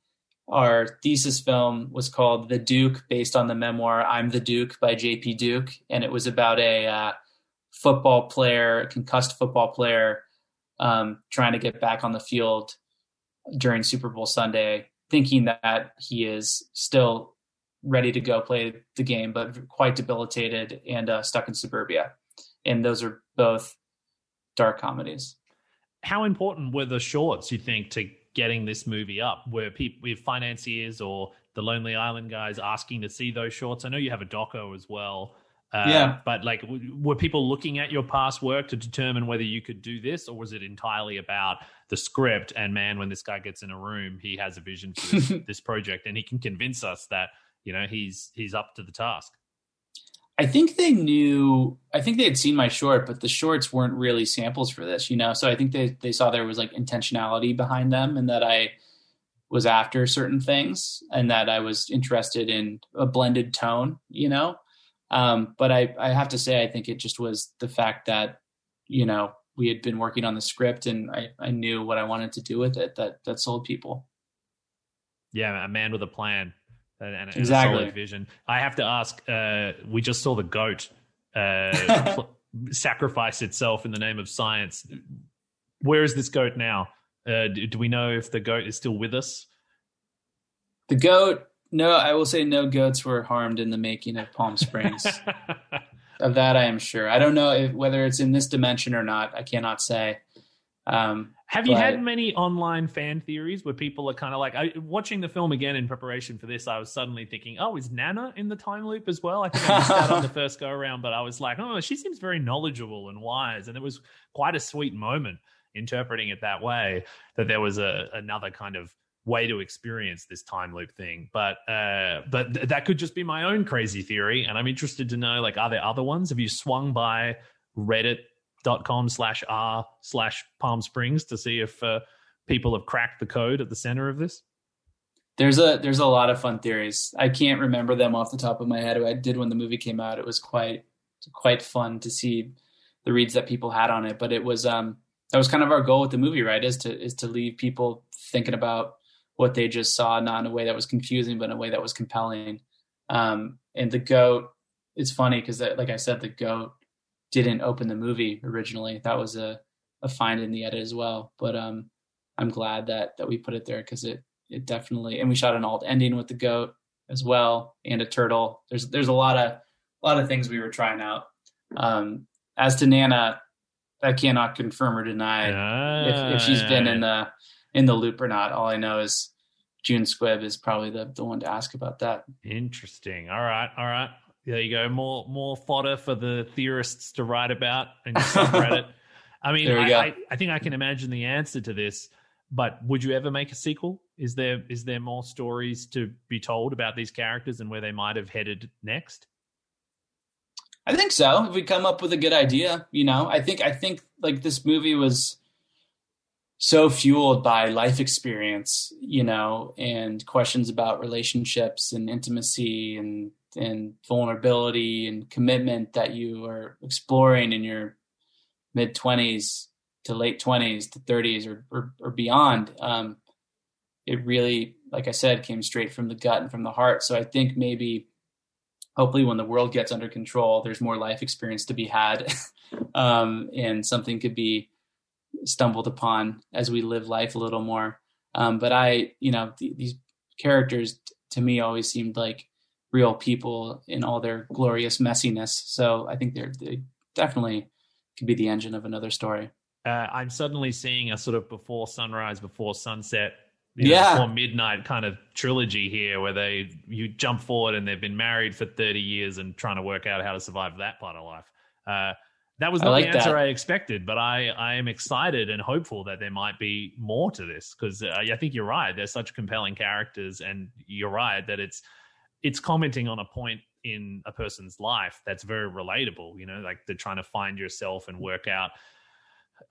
our thesis film was called The Duke, based on the memoir I'm the Duke by J.P. Duke, and it was about a uh, football player, a concussed football player, um, trying to get back on the field during Super Bowl Sunday, thinking that he is still ready to go play the game, but quite debilitated and uh, stuck in suburbia. And those are both dark comedies. How important were the shorts, you think, to getting this movie up? Were people with financiers or the Lonely Island guys asking to see those shorts? I know you have a doco as well. Uh, yeah. But like, w- were people looking at your past work to determine whether you could do this, or was it entirely about the script? And man, when this guy gets in a room, he has a vision for this, this project, and he can convince us that you know he's he's up to the task. I think they knew. I think they had seen my short, but the shorts weren't really samples for this, you know. So I think they they saw there was like intentionality behind them, and that I was after certain things, and that I was interested in a blended tone, you know. Um, but I I have to say, I think it just was the fact that you know we had been working on the script, and I I knew what I wanted to do with it that that sold people. Yeah, a man with a plan and, and Exactly. a solid vision. I have to ask. Uh, we just saw the goat uh, sacrifice itself in the name of science. Where is this goat now? Uh, do, do we know if the goat is still with us? The goat. No, I will say no goats were harmed in the making of Palm Springs. of that, I am sure. I don't know if, whether it's in this dimension or not. I cannot say. Um, Have you but- had many online fan theories where people are kind of like, I, watching the film again in preparation for this, I was suddenly thinking, oh, is Nana in the time loop as well? I think I missed that on the first go around, but I was like, oh, she seems very knowledgeable and wise. And it was quite a sweet moment interpreting it that way, that there was a another kind of way to experience this time loop thing. But uh, but th- that could just be my own crazy theory. And I'm interested to know, like, are there other ones? Have you swung by reddit.com slash r slash palm springs to see if uh, people have cracked the code at the center of this there's a there's a lot of fun theories. I can't remember them off the top of my head. I did when the movie came out. It was quite quite fun to see the reads that people had on it. But it was um that was kind of our goal with the movie, right? Is to is to leave people thinking about what they just saw, not in a way that was confusing, but in a way that was compelling. Um, and the goat, it's funny because like I said, the goat didn't open the movie originally. That was a a find in the edit as well. But um, I'm glad that that we put it there because it it definitely and we shot an alt ending with the goat as well and a turtle. There's there's a lot of a lot of things we were trying out. Um, as to Nana, I cannot confirm or deny if, if she's been in the in the loop or not. All I know is June Squibb is probably the the one to ask about that. interesting all right all right there you go more more fodder for the theorists to write about and subreddit i mean I. I, I think i can imagine the answer to this but would you ever make a sequel is there is there more stories to be told about these characters and where they might have headed next I think so. If we come up with a good idea, you know, I think I think like this movie was so fueled by life experience, you know, and questions about relationships and intimacy and and vulnerability and commitment that you are exploring in your mid twenties to late twenties to thirties or, or or beyond. Um, it really, like I said, came straight from the gut and from the heart. So I think maybe hopefully when the world gets under control there's more life experience to be had um, and something could be stumbled upon as we live life a little more. Um, but i you know th- these characters to me always seemed like real people in all their glorious messiness. So i think they're they definitely could be the engine of another story. Uh, i'm suddenly seeing a sort of before sunrise before sunset you know, Yeah. before midnight kind of trilogy here where they you jump forward and they've been married for 30 years and trying to work out how to survive that part of life. Uh, that was not like the answer that. I expected, but I, I am excited and hopeful that there might be more to this because uh, I think you're right. They're such compelling characters, and you're right that it's it's commenting on a point in a person's life that's very relatable. You know, like they're trying to find yourself and work out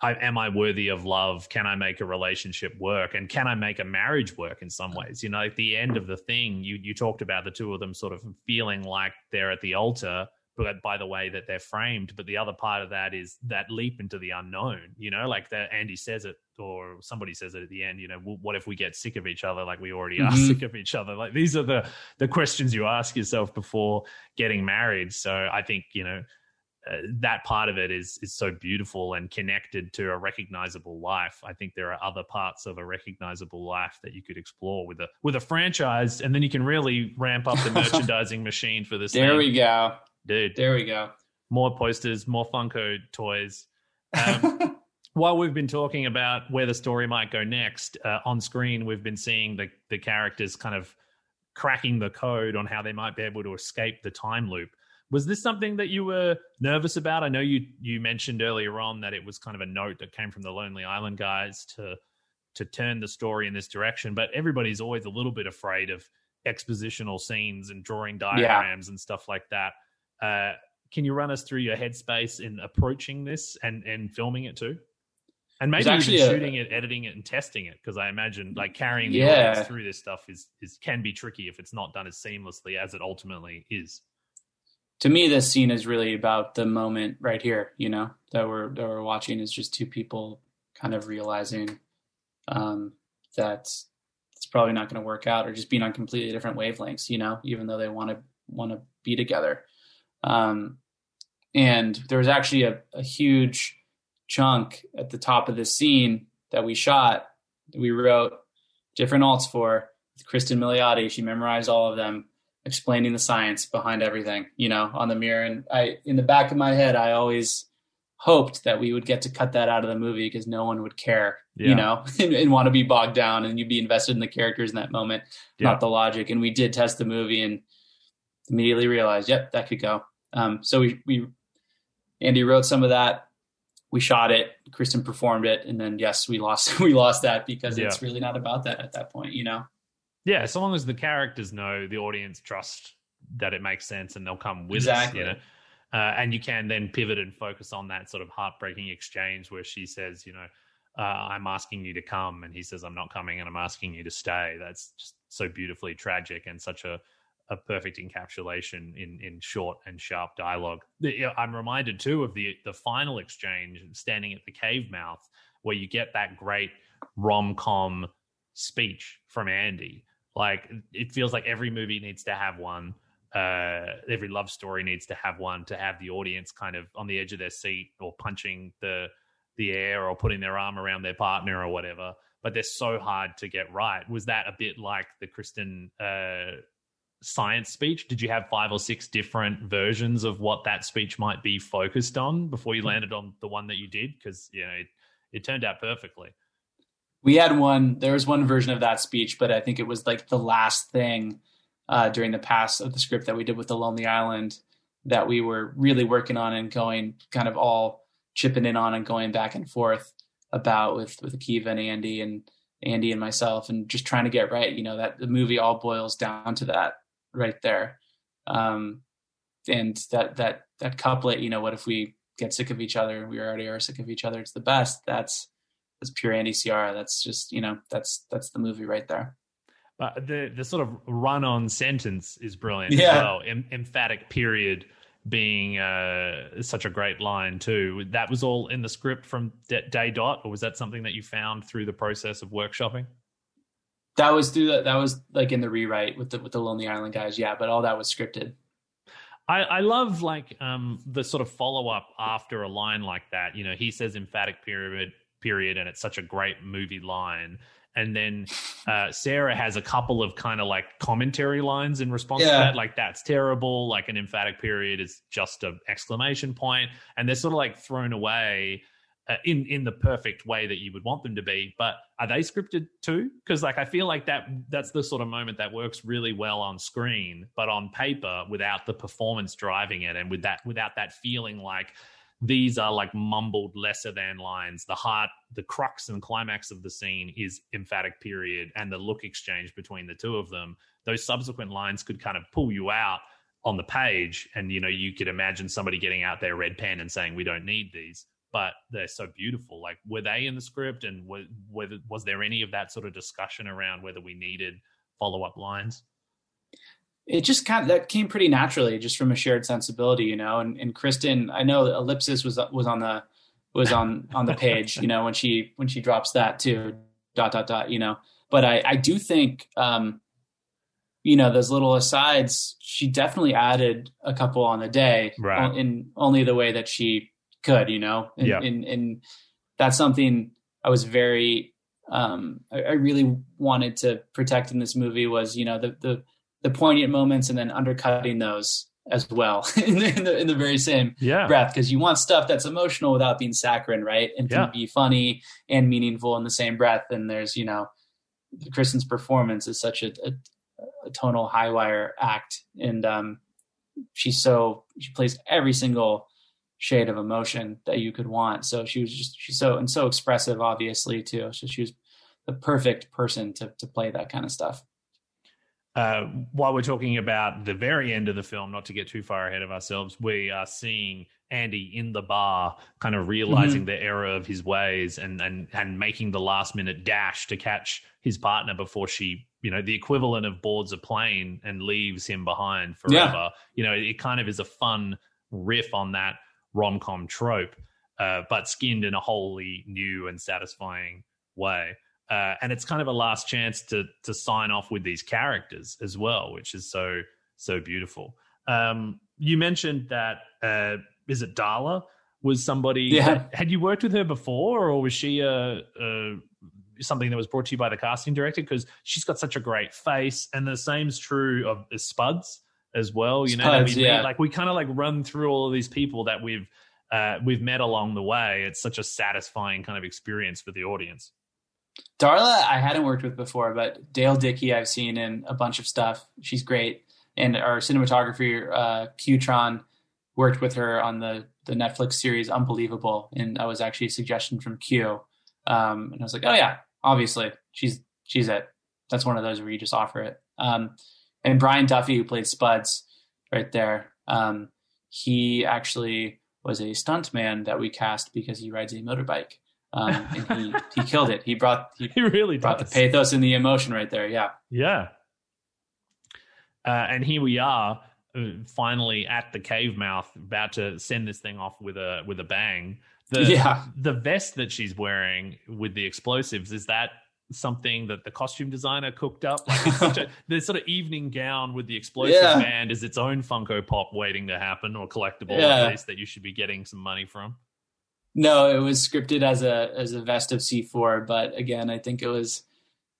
I, am I worthy of love? Can I make a relationship work? And can I make a marriage work in some ways? You know, at the end of the thing, you you talked about the two of them sort of feeling like they're at the altar, but by the way that they're framed. But the other part of that is that leap into the unknown. You know, like that Andy says it, or somebody says it at the end. You know, what if we get sick of each other, like we already are Mhm. sick of each other? Like these are the the questions you ask yourself before getting married. So I think you know. Uh, that part of it is is so beautiful and connected to a recognizable life. I think there are other parts of a recognizable life that you could explore with a with a franchise, and then you can really ramp up the merchandising machine for this. There thing we go. Dude. There we go. More posters, more Funko toys. Um, while we've been talking about where the story might go next, uh, on screen we've been seeing the the characters kind of cracking the code on how they might be able to escape the time loop. Was this something that you were nervous about? I know you you mentioned earlier on that it was kind of a note that came from the Lonely Island guys to to turn the story in this direction, but everybody's always a little bit afraid of expositional scenes and drawing diagrams and stuff like that. Uh, can you run us through your headspace in approaching this and and filming it too? And maybe even actually a- shooting it, editing it, and testing it, because I imagine like carrying the Yeah. audience through this stuff is is can be tricky if it's not done as seamlessly as it ultimately is. to me this scene is really about the moment right here you know that we're that we're watching is just two people kind of realizing um that it's probably not going to work out or just being on completely different wavelengths you know even though they want to want to be together um and there was actually a, a huge chunk at the top of the scene that we shot that we wrote different alts for with cristin milioti she memorized all of them explaining the science behind everything, you know, on the mirror. And I, in the back of my head, I always hoped that we would get to cut that out of the movie because no one would care, Yeah. you know, and, and want to be bogged down and you'd be invested in the characters in that moment, Yeah. not the logic. And we did test the movie and immediately realized, yep, that could go. Um, so we, we, Andy wrote some of that. We shot it. Cristin performed it, and then yes, we lost. We lost that because it's really not about that at that point, you know. Yeah, so long as the characters know, the audience trust that it makes sense and they'll come with Exactly. us, you know. Uh, and you can then pivot and focus on that sort of heartbreaking exchange where she says, you know, uh, I'm asking you to come, and he says, I'm not coming, and I'm asking you to stay. That's just so beautifully tragic and such a a perfect encapsulation in in short and sharp dialogue. I'm reminded too of the the final exchange, standing at the cave mouth, where you get that great rom com speech from Andy. Like it feels like every movie needs to have one. Uh, every love story needs to have one to have the audience kind of on the edge of their seat or punching the the air or putting their arm around their partner or whatever. But they're so hard to get right. Was that a bit like the Cristin uh, science speech? Did you have five or six different versions of what that speech might be focused on before you landed on the one that you did? Because you know it, it turned out perfectly. we had one there was one version of that speech but i think it was like the last thing uh, during the pass of the script that we did with the lonely island that we were really working on and going kind of all chipping in on and going back and forth about with with Akiva and Andy and Andy and myself and just trying to get right you know that the movie all boils down to that right there um and that that that couplet you know what if we get sick of each other we already are sick of each other it's the best that's that's pure Andy Siara. That's just you know that's that's the movie right there. But the the sort of run on sentence is brilliant Yeah. as well. Em- emphatic period being uh, such a great line too. That was all in the script from day dot, or was that something that you found through the process of workshopping? That was through the, that was like in the rewrite with the with the Lonely Island guys. Yeah, but all that was scripted. I, I love like um, the sort of follow up after a line like that. You know, he says emphatic period period, and it's such a great movie line. And then uh, Sarah has a couple of kind of like commentary lines in response to that, like that's terrible. Like an emphatic period is just an exclamation point, and they're sort of like thrown away uh, in in the perfect way that you would want them to be. But are they scripted too? Because like I feel like that that's the sort of moment that works really well on screen, but on paper without the performance driving it, and with that without that feeling like these are like mumbled lesser than lines. The heart, the crux and climax of the scene is emphatic period, and the look exchange between the two of them. Those subsequent lines could kind of pull you out on the page, and you know you could imagine somebody getting out their red pen and saying, "We don't need these." But they're so beautiful. Like, were they in the script, and were, whether was there any of that sort of discussion around whether we needed follow up lines? it just kind of that came pretty naturally, just from a shared sensibility, you know. And, and Cristin, I know ellipsis was was on the was on on the page, you know, when she when she drops that too, dot dot dot, you know. But I I do think, um, you know, those little asides, she definitely added a couple on the day, Right. in only the way that she could, you know. And, Yeah. and and that's something I was very um I, I really wanted to protect in this movie was, you know, the the the poignant moments and then undercutting those as well in, the, in the in the very same Yeah. breath because you want stuff that's emotional without being saccharine, right? And can Yeah. be funny and meaningful in the same breath. And there's, you know, Cristin's performance is such a, a, a tonal high wire act, and um, she's so she plays every single shade of emotion that you could want. So she was just she's so and so expressive, obviously too. So she was the perfect person to to play that kind of stuff. uh, while we're talking about the very end of the film, not to get too far ahead of ourselves, we are seeing Andy in the bar, kind of realizing the error of his ways and and and making the last minute dash to catch his partner before she, you know, the equivalent of boards a plane and leaves him behind forever. You know, it kind of is a fun riff on that rom com trope, uh, but skinned in a wholly new and satisfying way uh, and it's kind of a last chance to to sign off with these characters as well, which is so so beautiful. Um, you mentioned that uh, is it Darla was somebody? Yeah. that- had you worked with her before, or was she a, a something that was brought to you by the casting director? Because she's got such a great face, and the same's true of Spuds as well. You know, we yeah. like we kind of like run through all of these people that we've uh, we've met along the way. It's such a satisfying kind of experience for the audience. Darla, I hadn't worked with before, but Dale Dickey I've seen in a bunch of stuff. She's great, and our cinematographer uh, Quyen Tran worked with her on the the Netflix series Unbelievable, and that was actually a suggestion from Q. Um, and I was like, oh yeah, obviously she's she's it. That's one of those where you just offer it. Um, and Brian Duffy, who played Spuds, right there, um, he actually was a stuntman that we cast because he rides a motorbike. Um, and he, he killed it. He brought he He really brought the pathos and the emotion right there. Yeah. Yeah. Uh, and here we are, uh, finally at the cave mouth, about to send this thing off with a with a bang. The Yeah. the vest that she's wearing with the explosives is that something that the costume designer cooked up? Like a the sort of evening gown with the explosive Yeah. band is its own Funko Pop waiting to happen or collectible Yeah. at least that you should be getting some money from. No, it was scripted as a as a vest of C four, but again, I think it was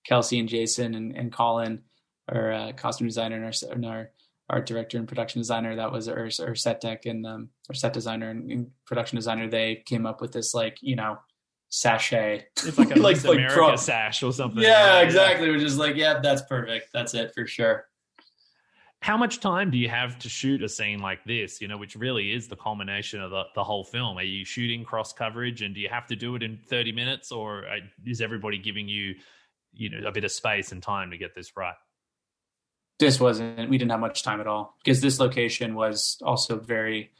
Kelsey and Jason and, and Colin, our uh, costume designer and our, and our art director and production designer. That was our, our set deck and um, our set designer and, and production designer. They came up with this like you know sachet. It's like a Like- like America pro- sash or something. Yeah, exactly. We're just like, yeah, that's perfect. That's it for sure. how much time do you have to shoot a scene like this you know which really is the culmination of the, the whole film are you shooting cross coverage and do you have to do it in 30 minutes or uh, is everybody giving you you know a bit of space and time to get this right this wasn't we didn't have much time at all because this location was also very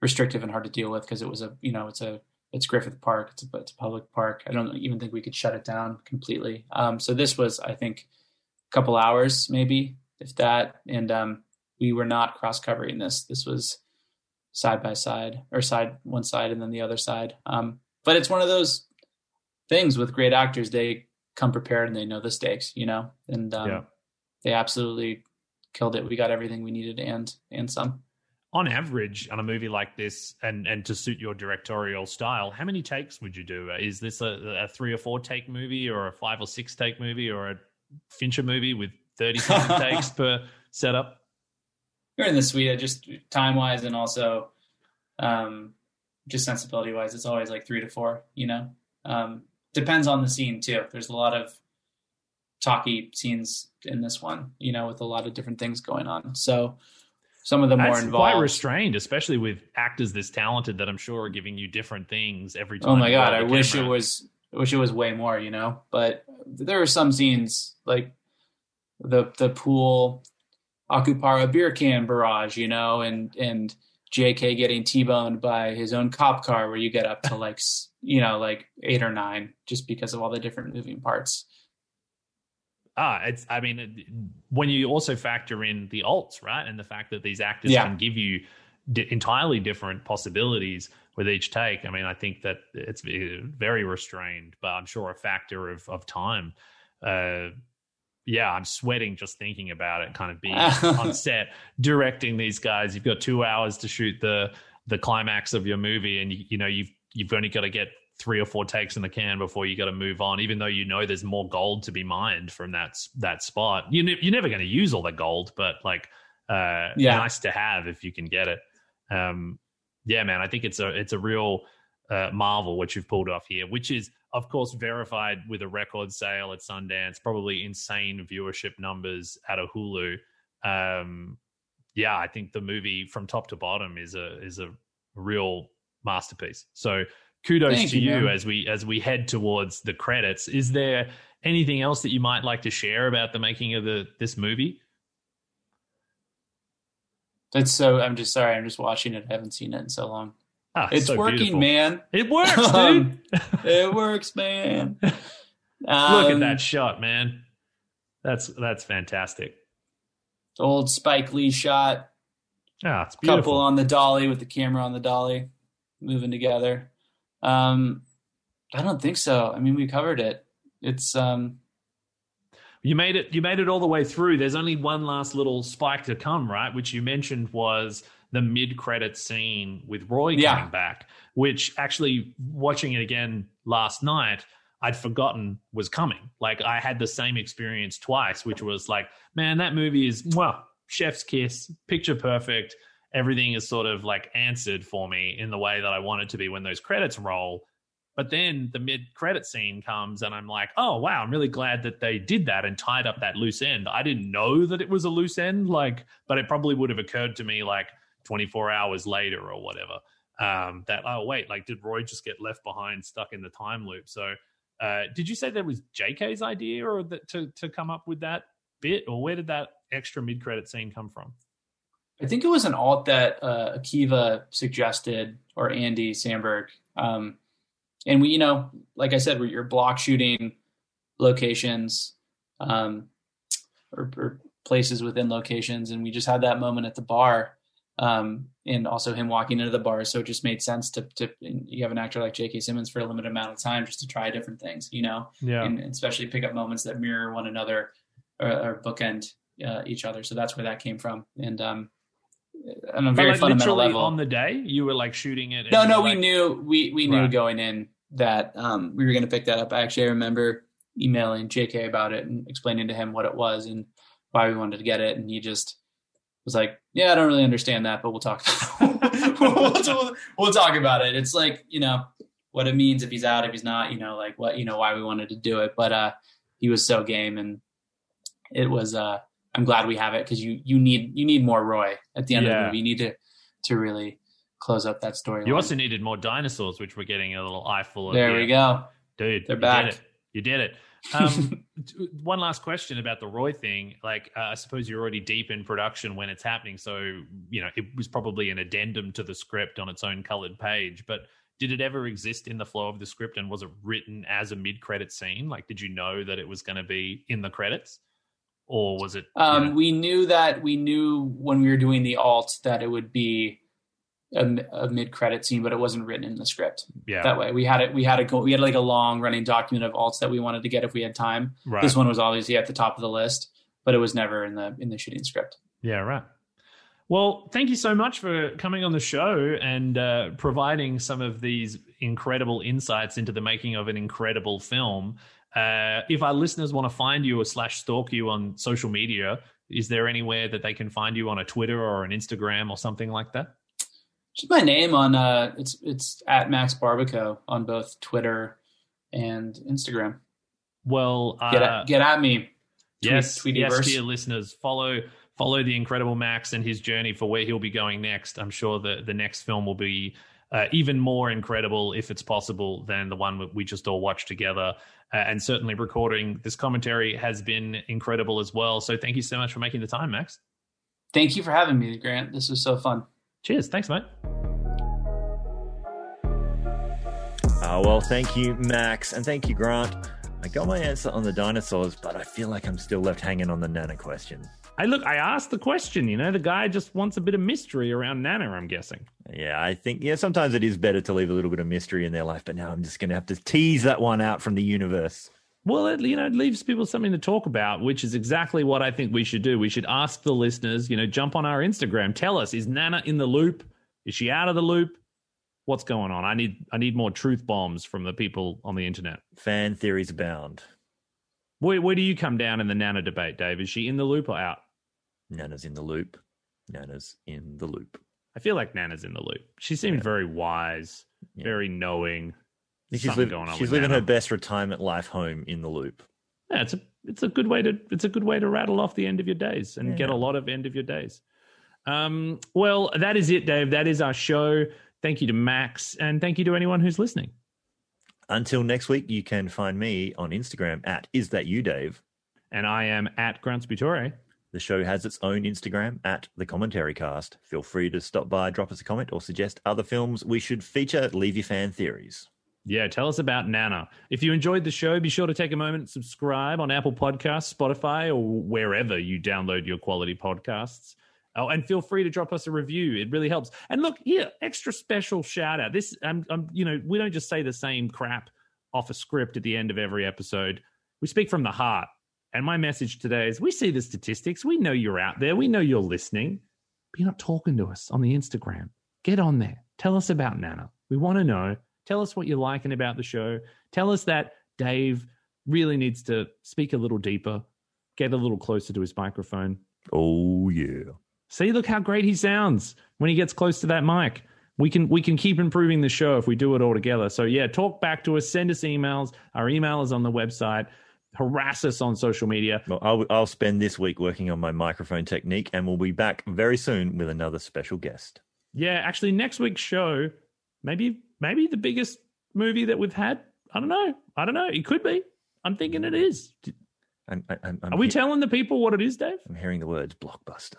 restrictive and hard to deal with because it was a you know it's a it's griffith park. It's a, it's a public park. I don't even think we could shut it down completely. Um, so this was i think a couple hours maybe if that. And um, we were not cross covering this. This was side by side or side one side and then the other side. Um, but it's one of those things with great actors. They come prepared and they know the stakes you know? And um, Yeah. they absolutely killed it. We got everything we needed and and some. On average on a movie like this and and to suit your directorial style how many takes would you do is this a, a three or four take movie or a five or six take movie or a fincher movie with 30 something takes per setup You're in the suite, just time wise and also um, just sensibility wise. It's always like three to four. You know, um, depends on the scene too. There's a lot of talky scenes in this one. You know, with a lot of different things going on. So some of the more involved. quite restrained, especially with actors this talented that I'm sure are giving you different things every time. Oh my god, I the wish it was I wish it was way more, you know. But there are some scenes like the the pool Akupara beer can barrage, you know, and and JK getting T-boned by his own cop car where you get up to like you know, like 8 or 9 just because of all the different moving parts. Ah, it's. I mean, when you also factor in the alts, right, and the fact that these actors Yeah. can give you di- entirely different possibilities with each take. I mean, I think that it's very restrained, but I'm sure a factor of of time. Uh, yeah, I'm sweating just thinking about it. Kind of being on set directing these guys. You've got two hours to shoot the the climax of your movie, and you, you know you've you've only got to get three or four takes in the can before you got to move on. Even though you know there's more gold to be mined from that that spot, you ne- you're never going to use all the gold, but like, uh, Yeah. nice to have if you can get it. Um, yeah, man, I think it's a it's a real uh, marvel what you've pulled off here, which is of course verified with a record sale at Sundance, probably insane viewership numbers out of Hulu. Um, yeah, I think the movie from top to bottom is a is a real masterpiece. So kudos Thank to you, you, man. as we as we head towards the credits. Is there anything else that you might like to share about the making of the this movie? That's so. I'm just sorry. I'm just watching it. I haven't seen it in so long. Ah, It's so working, beautiful. man. It works, dude. Um, it works, man. Look at Um, that shot, man. That's that's fantastic. old Spike Lee shot. Ah, it's Couple on the dolly with the camera on the dolly, moving together. Um, I don't think so. I mean, we covered it. It's um, You made it. You made it all the way through. There's only one last little spike to come, right? Which you mentioned was the mid-credit scene with Roy Yeah. coming back. Which actually, watching it again last night, I'd forgotten was coming. Like I had the same experience twice, which was like, man, that movie is well, chef's kiss, picture perfect. Everything is sort of like answered for me in the way that I want it to be when those credits roll. But then the mid credit scene comes, and I'm like, oh, wow, I'm really glad that they did that and tied up that loose end. I didn't know that it was a loose end, like, but it probably would have occurred to me like 24 hours later or whatever. Um, that, oh, wait, like, did Roy just get left behind, stuck in the time loop? So, uh, did you say that was JK's idea or that to, to come up with that bit, or where did that extra mid credit scene come from? I think it was an alt that uh, Akiva suggested or Andy Samberg. Um, and we, you know, like I said, we're you're block shooting locations um, or, or places within locations, and we just had that moment at the bar, um, and also him walking into the bar. So it just made sense to to you have an actor like J.K. Simmons for a limited amount of time just to try different things, you know, Yeah. and especially pick up moments that mirror one another or, or bookend uh, each other. So that's where that came from, and um, on a very like, fundamental level. on the day, you were like shooting it. no, no, we like- knew we we knew Right. going in that um, we were going to pick that up. I actually remember emailing J.K. about it and explaining to him what it was and why we wanted to get it, and he just was like, "Yeah, I don't really understand that, but we'll talk. we'll, we'll, we'll talk about it." It's like you know what it means if he's out, if he's not, you know, like what you know why we wanted to do it. But uh, he was so game, and it was. Uh, I'm glad we have it because you you need you need more Roy at the end of the movie. You need to to really close up that story. You also needed more dinosaurs, which we're getting a little eyeful of. there here. we go. dude. They're you back. Did it. You did it. Um, one last question about the Roy thing. Like, uh, I suppose you're already deep in production when it's happening, so you know it was probably an addendum to the script on its own colored page. But did it ever exist in the flow of the script, and was it written as a mid-credit scene? Like, did you know that it was going to be in the credits, or was it? you Um, know- we knew that we knew when we were doing the alt that it would be a, a mid credit scene, but it wasn't written in the script yeah, that way. We had it. We had go. We had like a long running document of alts that we wanted to get if we had time. right. This one was obviously at the top of the list, but it was never in the in the shooting script. Yeah, right. Well, thank you so much for coming on the show and uh, providing some of these incredible insights into the making of an incredible film. Uh, if our listeners want to find you or slash stalk you on social media, is there anywhere that they can find you on a Twitter or an Instagram or something like that? Just my name on uh, it's it's at Max Barbakow on both Twitter and Instagram. Well, uh, Get at, get at me. Tweet- yes, yes, dear listeners, follow follow the incredible Max and his journey for where he'll be going next. I'm sure the the next film will be uh, even more incredible, if it's possible, than the one we just all watched together. Uh, and certainly, recording this commentary has been incredible as well. So, thank you so much for making the time, Max. Thank you for having me, Grant. This was so fun. Cheers, thanks, mate. Uh, well, thank you, Max, and thank you, Grant. I got my answer on the dinosaurs, but I feel like I'm still left hanging on the Nana question. I look, I asked the question. You know, the guy just wants a bit of mystery around Nana. I'm guessing. Yeah, I think yeah. Sometimes it is better to leave a little bit of mystery in their life, but now I'm just going to have to tease that one out from the universe. Well, it, you know, it leaves people something to talk about, which is exactly what I think we should do. We should ask the listeners. You know, jump on our Instagram. Tell us: Is Nana in the loop? Is she out of the loop? What's going on? I need I need more truth bombs from the people on the internet. Fan theories abound. Where where do you come down in the Nana debate, Dave? Is she in the loop or out? Nana's in the loop. Nana's in the loop. I feel like Nana's in the loop. She seemed Yeah. very wise, Yeah. very knowing. She's, Something going on she's living Nana. her best retirement life home in the loop. Yeah, it's a it's a good way to it's a good way to rattle off the end of your days and get a lot of end of your days. Um, well, that is it, Dave. That is our show. Thank you to Max, and thank you to anyone who's listening. Until next week, you can find me on Instagram at Is That You, Dave. And I am at Grant Sputore. The show has its own Instagram at The Commentary Cast. Feel free to stop by, drop us a comment, or suggest other films we should feature. Leave your fan theories. Yeah, tell us about Nana. If you enjoyed the show, be sure to take a moment and subscribe on Apple Podcasts, Spotify, or wherever you download your quality podcasts. Oh, and feel free to drop us a review. It really helps. And look, here, extra special shout out. This, um, um, you know, we don't just say the same crap off a script at the end of every episode. We speak from the heart. And my message today is: we see the statistics. We know you're out there. We know you're listening. But you're not talking to us on the Instagram. Get on there. Tell us about Nana. We want to know. Tell us what you're liking about the show. Tell us that Dave really needs to speak a little deeper, get a little closer to his microphone. Oh, yeah. See, look how great he sounds when he gets close to that mic. We can we can keep improving the show if we do it all together. So yeah, talk back to us, send us emails. Our email is on the website. Harass us on social media. Well, I'll, I'll spend this week working on my microphone technique, and we'll be back very soon with another special guest. Yeah, actually, next week's show, maybe maybe the biggest movie that we've had. I don't know. I don't know. It could be. I'm thinking it is. I'm, I'm, I'm Are we he- telling the people what it is, Dave? I'm hearing the words blockbuster.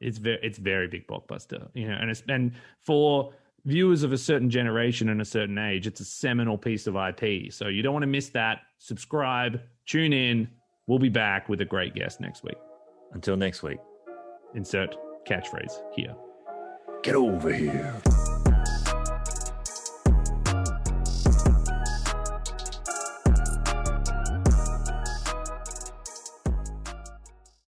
It's very it's very big blockbuster, you know, and it's and for viewers of a certain generation and a certain age, it's a seminal piece of IP. So you don't want to miss that. Subscribe, tune in. We'll be back with a great guest next week. Until next week. Insert catchphrase here. Get over here.